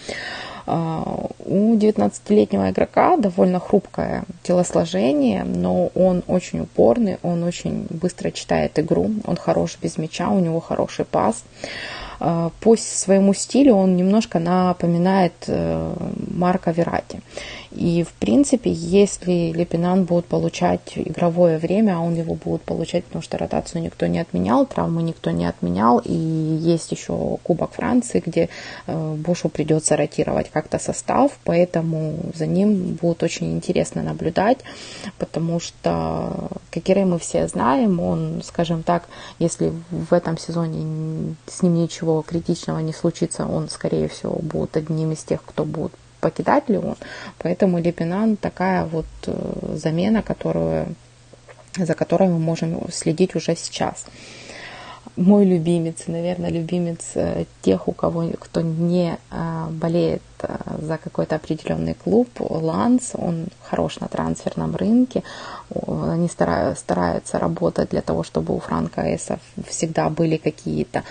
А, у 19-летнего игрока довольно хрупкое телосложение, но он очень упорный, он очень быстро читает игру, он хорош без мяча, у него хороший пас. А, по своему стилю он немножко напоминает э, Марка Верати. И, в принципе, если Лепинан будет получать игровое время, а он его будет получать, потому что ротацию никто не отменял, травмы никто не отменял, и есть еще Кубок Франции, где э, Бошу придется ротировать как-то состав, поэтому за ним будет очень интересно наблюдать, потому что Кокере мы все знаем, он, скажем так, если в этом сезоне с ним ничего критичного не случится, он, скорее всего, будет одним из тех, кто будет покидать ли он. Поэтому Лепинан такая вот э, замена, которую за которой мы можем следить уже сейчас. Мой любимец, наверное, любимец э, тех, у кого кто не э, болеет за какой-то определенный клуб, Ланс, он хорош на трансферном рынке, они стараются работать для того, чтобы у Франка Эса всегда были какие-то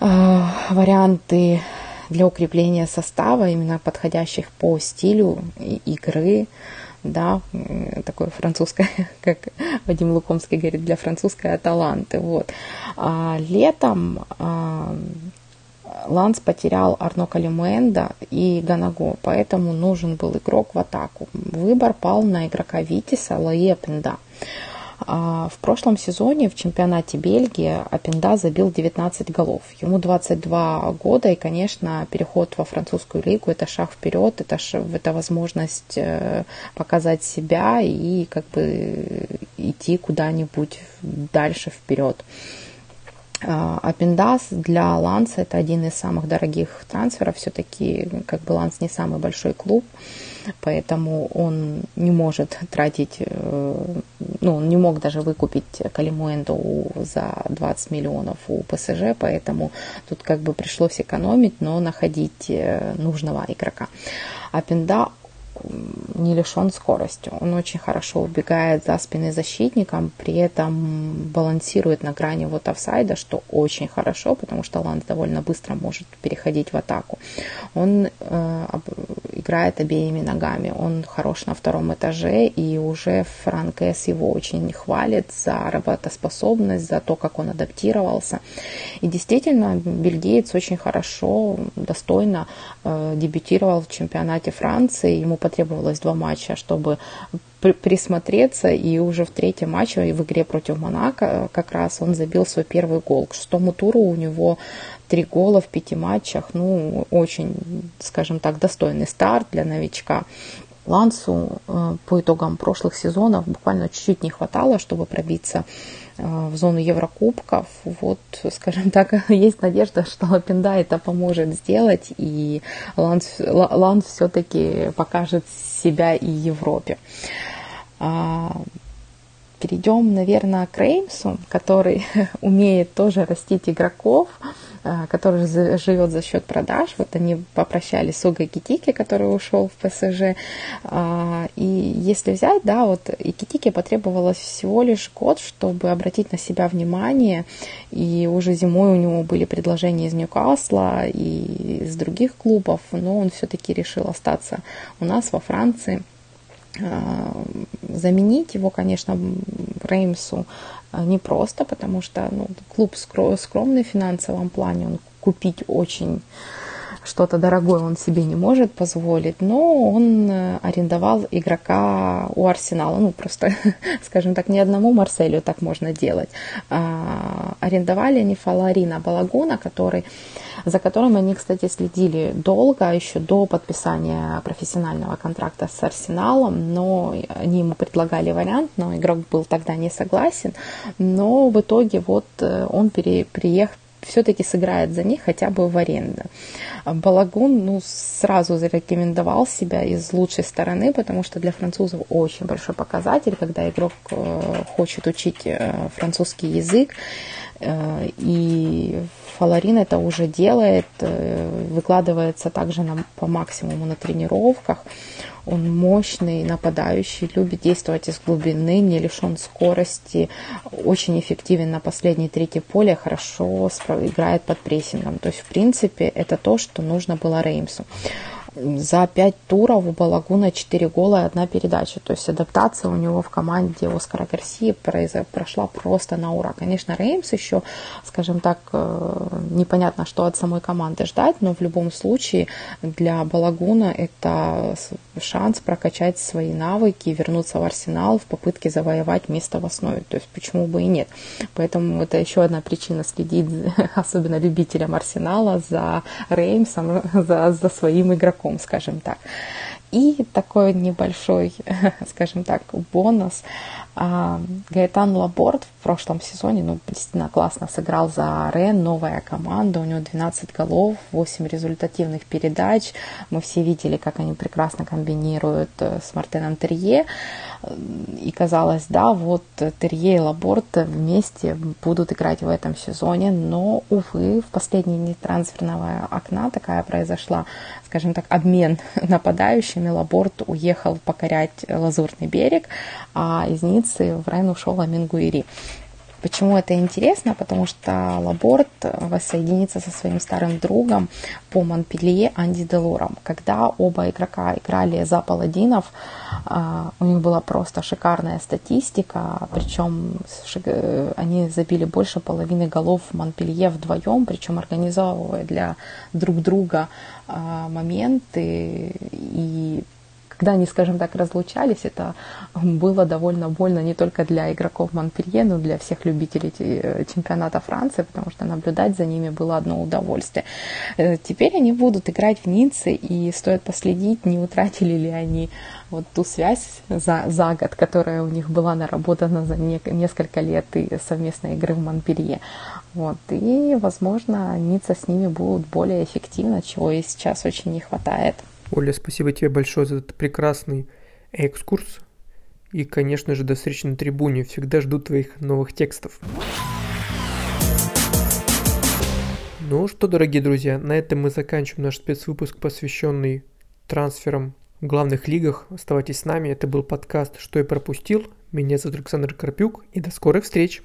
варианты для укрепления состава, именно подходящих по стилю игры, да, такое французское, как Вадим Лукомский говорит, для французской таланты. Вот. А летом а, Ланс потерял Арно Калимуэнда и Ганаго, поэтому нужен был игрок в атаку. Выбор пал на игрока Витиса Лаепенда. А, в прошлом сезоне в чемпионате Бельгии Апенда забил 19 голов. Ему 22 года, и, конечно, переход во французскую лигу – это шаг вперед, это, это возможность э, показать себя и как бы идти куда-нибудь дальше вперед. Апендас для Ланса это один из самых дорогих трансферов. Все-таки как бы Ланс не самый большой клуб поэтому он не может тратить, э, ну, он не мог даже выкупить Калимуэнду за 20 миллионов у ПСЖ, поэтому тут как бы пришлось экономить, но находить э, нужного игрока. А Пенда не лишен скорости. Он очень хорошо убегает за спиной защитником, при этом балансирует на грани вот офсайда, что очень хорошо, потому что Ланс довольно быстро может переходить в атаку. Он э, играет обеими ногами, он хорош на втором этаже, и уже Франк Эс его очень хвалит за работоспособность, за то, как он адаптировался. И действительно, бельгиец очень хорошо, достойно э, дебютировал в чемпионате Франции, ему потребовалось два матча, чтобы присмотреться, и уже в третьем матче в игре против Монако э, как раз он забил свой первый гол. К шестому туру у него три гола в пяти матчах, ну, очень, скажем так, достойный старт для новичка. Лансу э, по итогам прошлых сезонов буквально чуть-чуть не хватало, чтобы пробиться в зону Еврокубков. Вот, скажем так, есть надежда, что Лапенда это поможет сделать, и Ланс, Ланс все-таки покажет себя и Европе. Перейдем, наверное, к Реймсу, который умеет тоже растить игроков. А, который живет за счет продаж. Вот они попрощались с Угой Китики, который ушел в ПСЖ. А, и если взять, да, вот и Китике потребовалось всего лишь год, чтобы обратить на себя внимание. И уже зимой у него были предложения из Ньюкасла и из других клубов, но он все-таки решил остаться у нас во Франции. А, заменить его, конечно, Реймсу а, непросто, потому что ну, клуб скромный в финансовом плане, он купить очень что-то дорогое он себе не может позволить, но он э, арендовал игрока у Арсенала, ну просто, скажем так, ни одному Марселю так можно делать. А, арендовали они Фаларина Балагуна, который, за которым они, кстати, следили долго, еще до подписания профессионального контракта с Арсеналом, но они ему предлагали вариант, но игрок был тогда не согласен, но в итоге вот э, он пере, приехал, все-таки сыграет за них хотя бы в аренду. Балагун ну, сразу зарекомендовал себя из лучшей стороны, потому что для французов очень большой показатель, когда игрок э, хочет учить э, французский язык, э, и Фаларин это уже делает, выкладывается также на, по максимуму на тренировках. Он мощный, нападающий, любит действовать из глубины, не лишен скорости, очень эффективен на последней трети поля, хорошо играет под прессингом. То есть, в принципе, это то, что нужно было Реймсу за 5 туров у Балагуна 4 гола и одна передача. То есть адаптация у него в команде Оскара Гарсии прошла просто на ура. Конечно, Реймс еще, скажем так, э, непонятно, что от самой команды ждать, но в любом случае для Балагуна это шанс прокачать свои навыки, вернуться в Арсенал в попытке завоевать место в основе. То есть почему бы и нет. Поэтому это еще одна причина следить, особенно любителям Арсенала, за Реймсом, за, за своим игроком игроком, скажем так. И такой небольшой, скажем так, бонус. А, Гаэтан Лаборд в прошлом сезоне, ну, действительно классно сыграл за Рен, новая команда, у него 12 голов, 8 результативных передач. Мы все видели, как они прекрасно комбинируют э, с Мартеном Терье. И казалось, да, вот Терье и Лаборд вместе будут играть в этом сезоне, но, увы, в последние дни трансферного окна такая произошла, скажем так, обмен нападающими. Лаборд уехал покорять Лазурный берег, из Ниццы в Ренн ушел Амин Гуири. Почему это интересно? Потому что Лаборд воссоединится со своим старым другом по Монпелье Анди Делором. Когда оба игрока играли за паладинов, а, у них была просто шикарная статистика, причем они забили больше половины голов в Монпелье вдвоем, причем организовывая для друг друга а, моменты и когда они, скажем так, разлучались, это было довольно больно не только для игроков Монпелье, но и для всех любителей э, чемпионата Франции, потому что наблюдать за ними было одно удовольствие. Э, теперь они будут играть в Ницце, и стоит последить, не утратили ли они вот ту связь за, за год, которая у них была наработана за не, несколько лет и совместной игры в Монпелье. Вот. И, возможно, Ницца с ними будут более эффективно, чего и сейчас очень не хватает. Оля, спасибо тебе большое за этот прекрасный экскурс. И, конечно же, до встречи на трибуне. Всегда жду твоих новых текстов. Ну что, дорогие друзья, на этом мы заканчиваем наш спецвыпуск, посвященный трансферам в главных лигах. Оставайтесь с нами. Это был подкаст «Что я пропустил». Меня зовут Александр Карпюк. И до скорых встреч!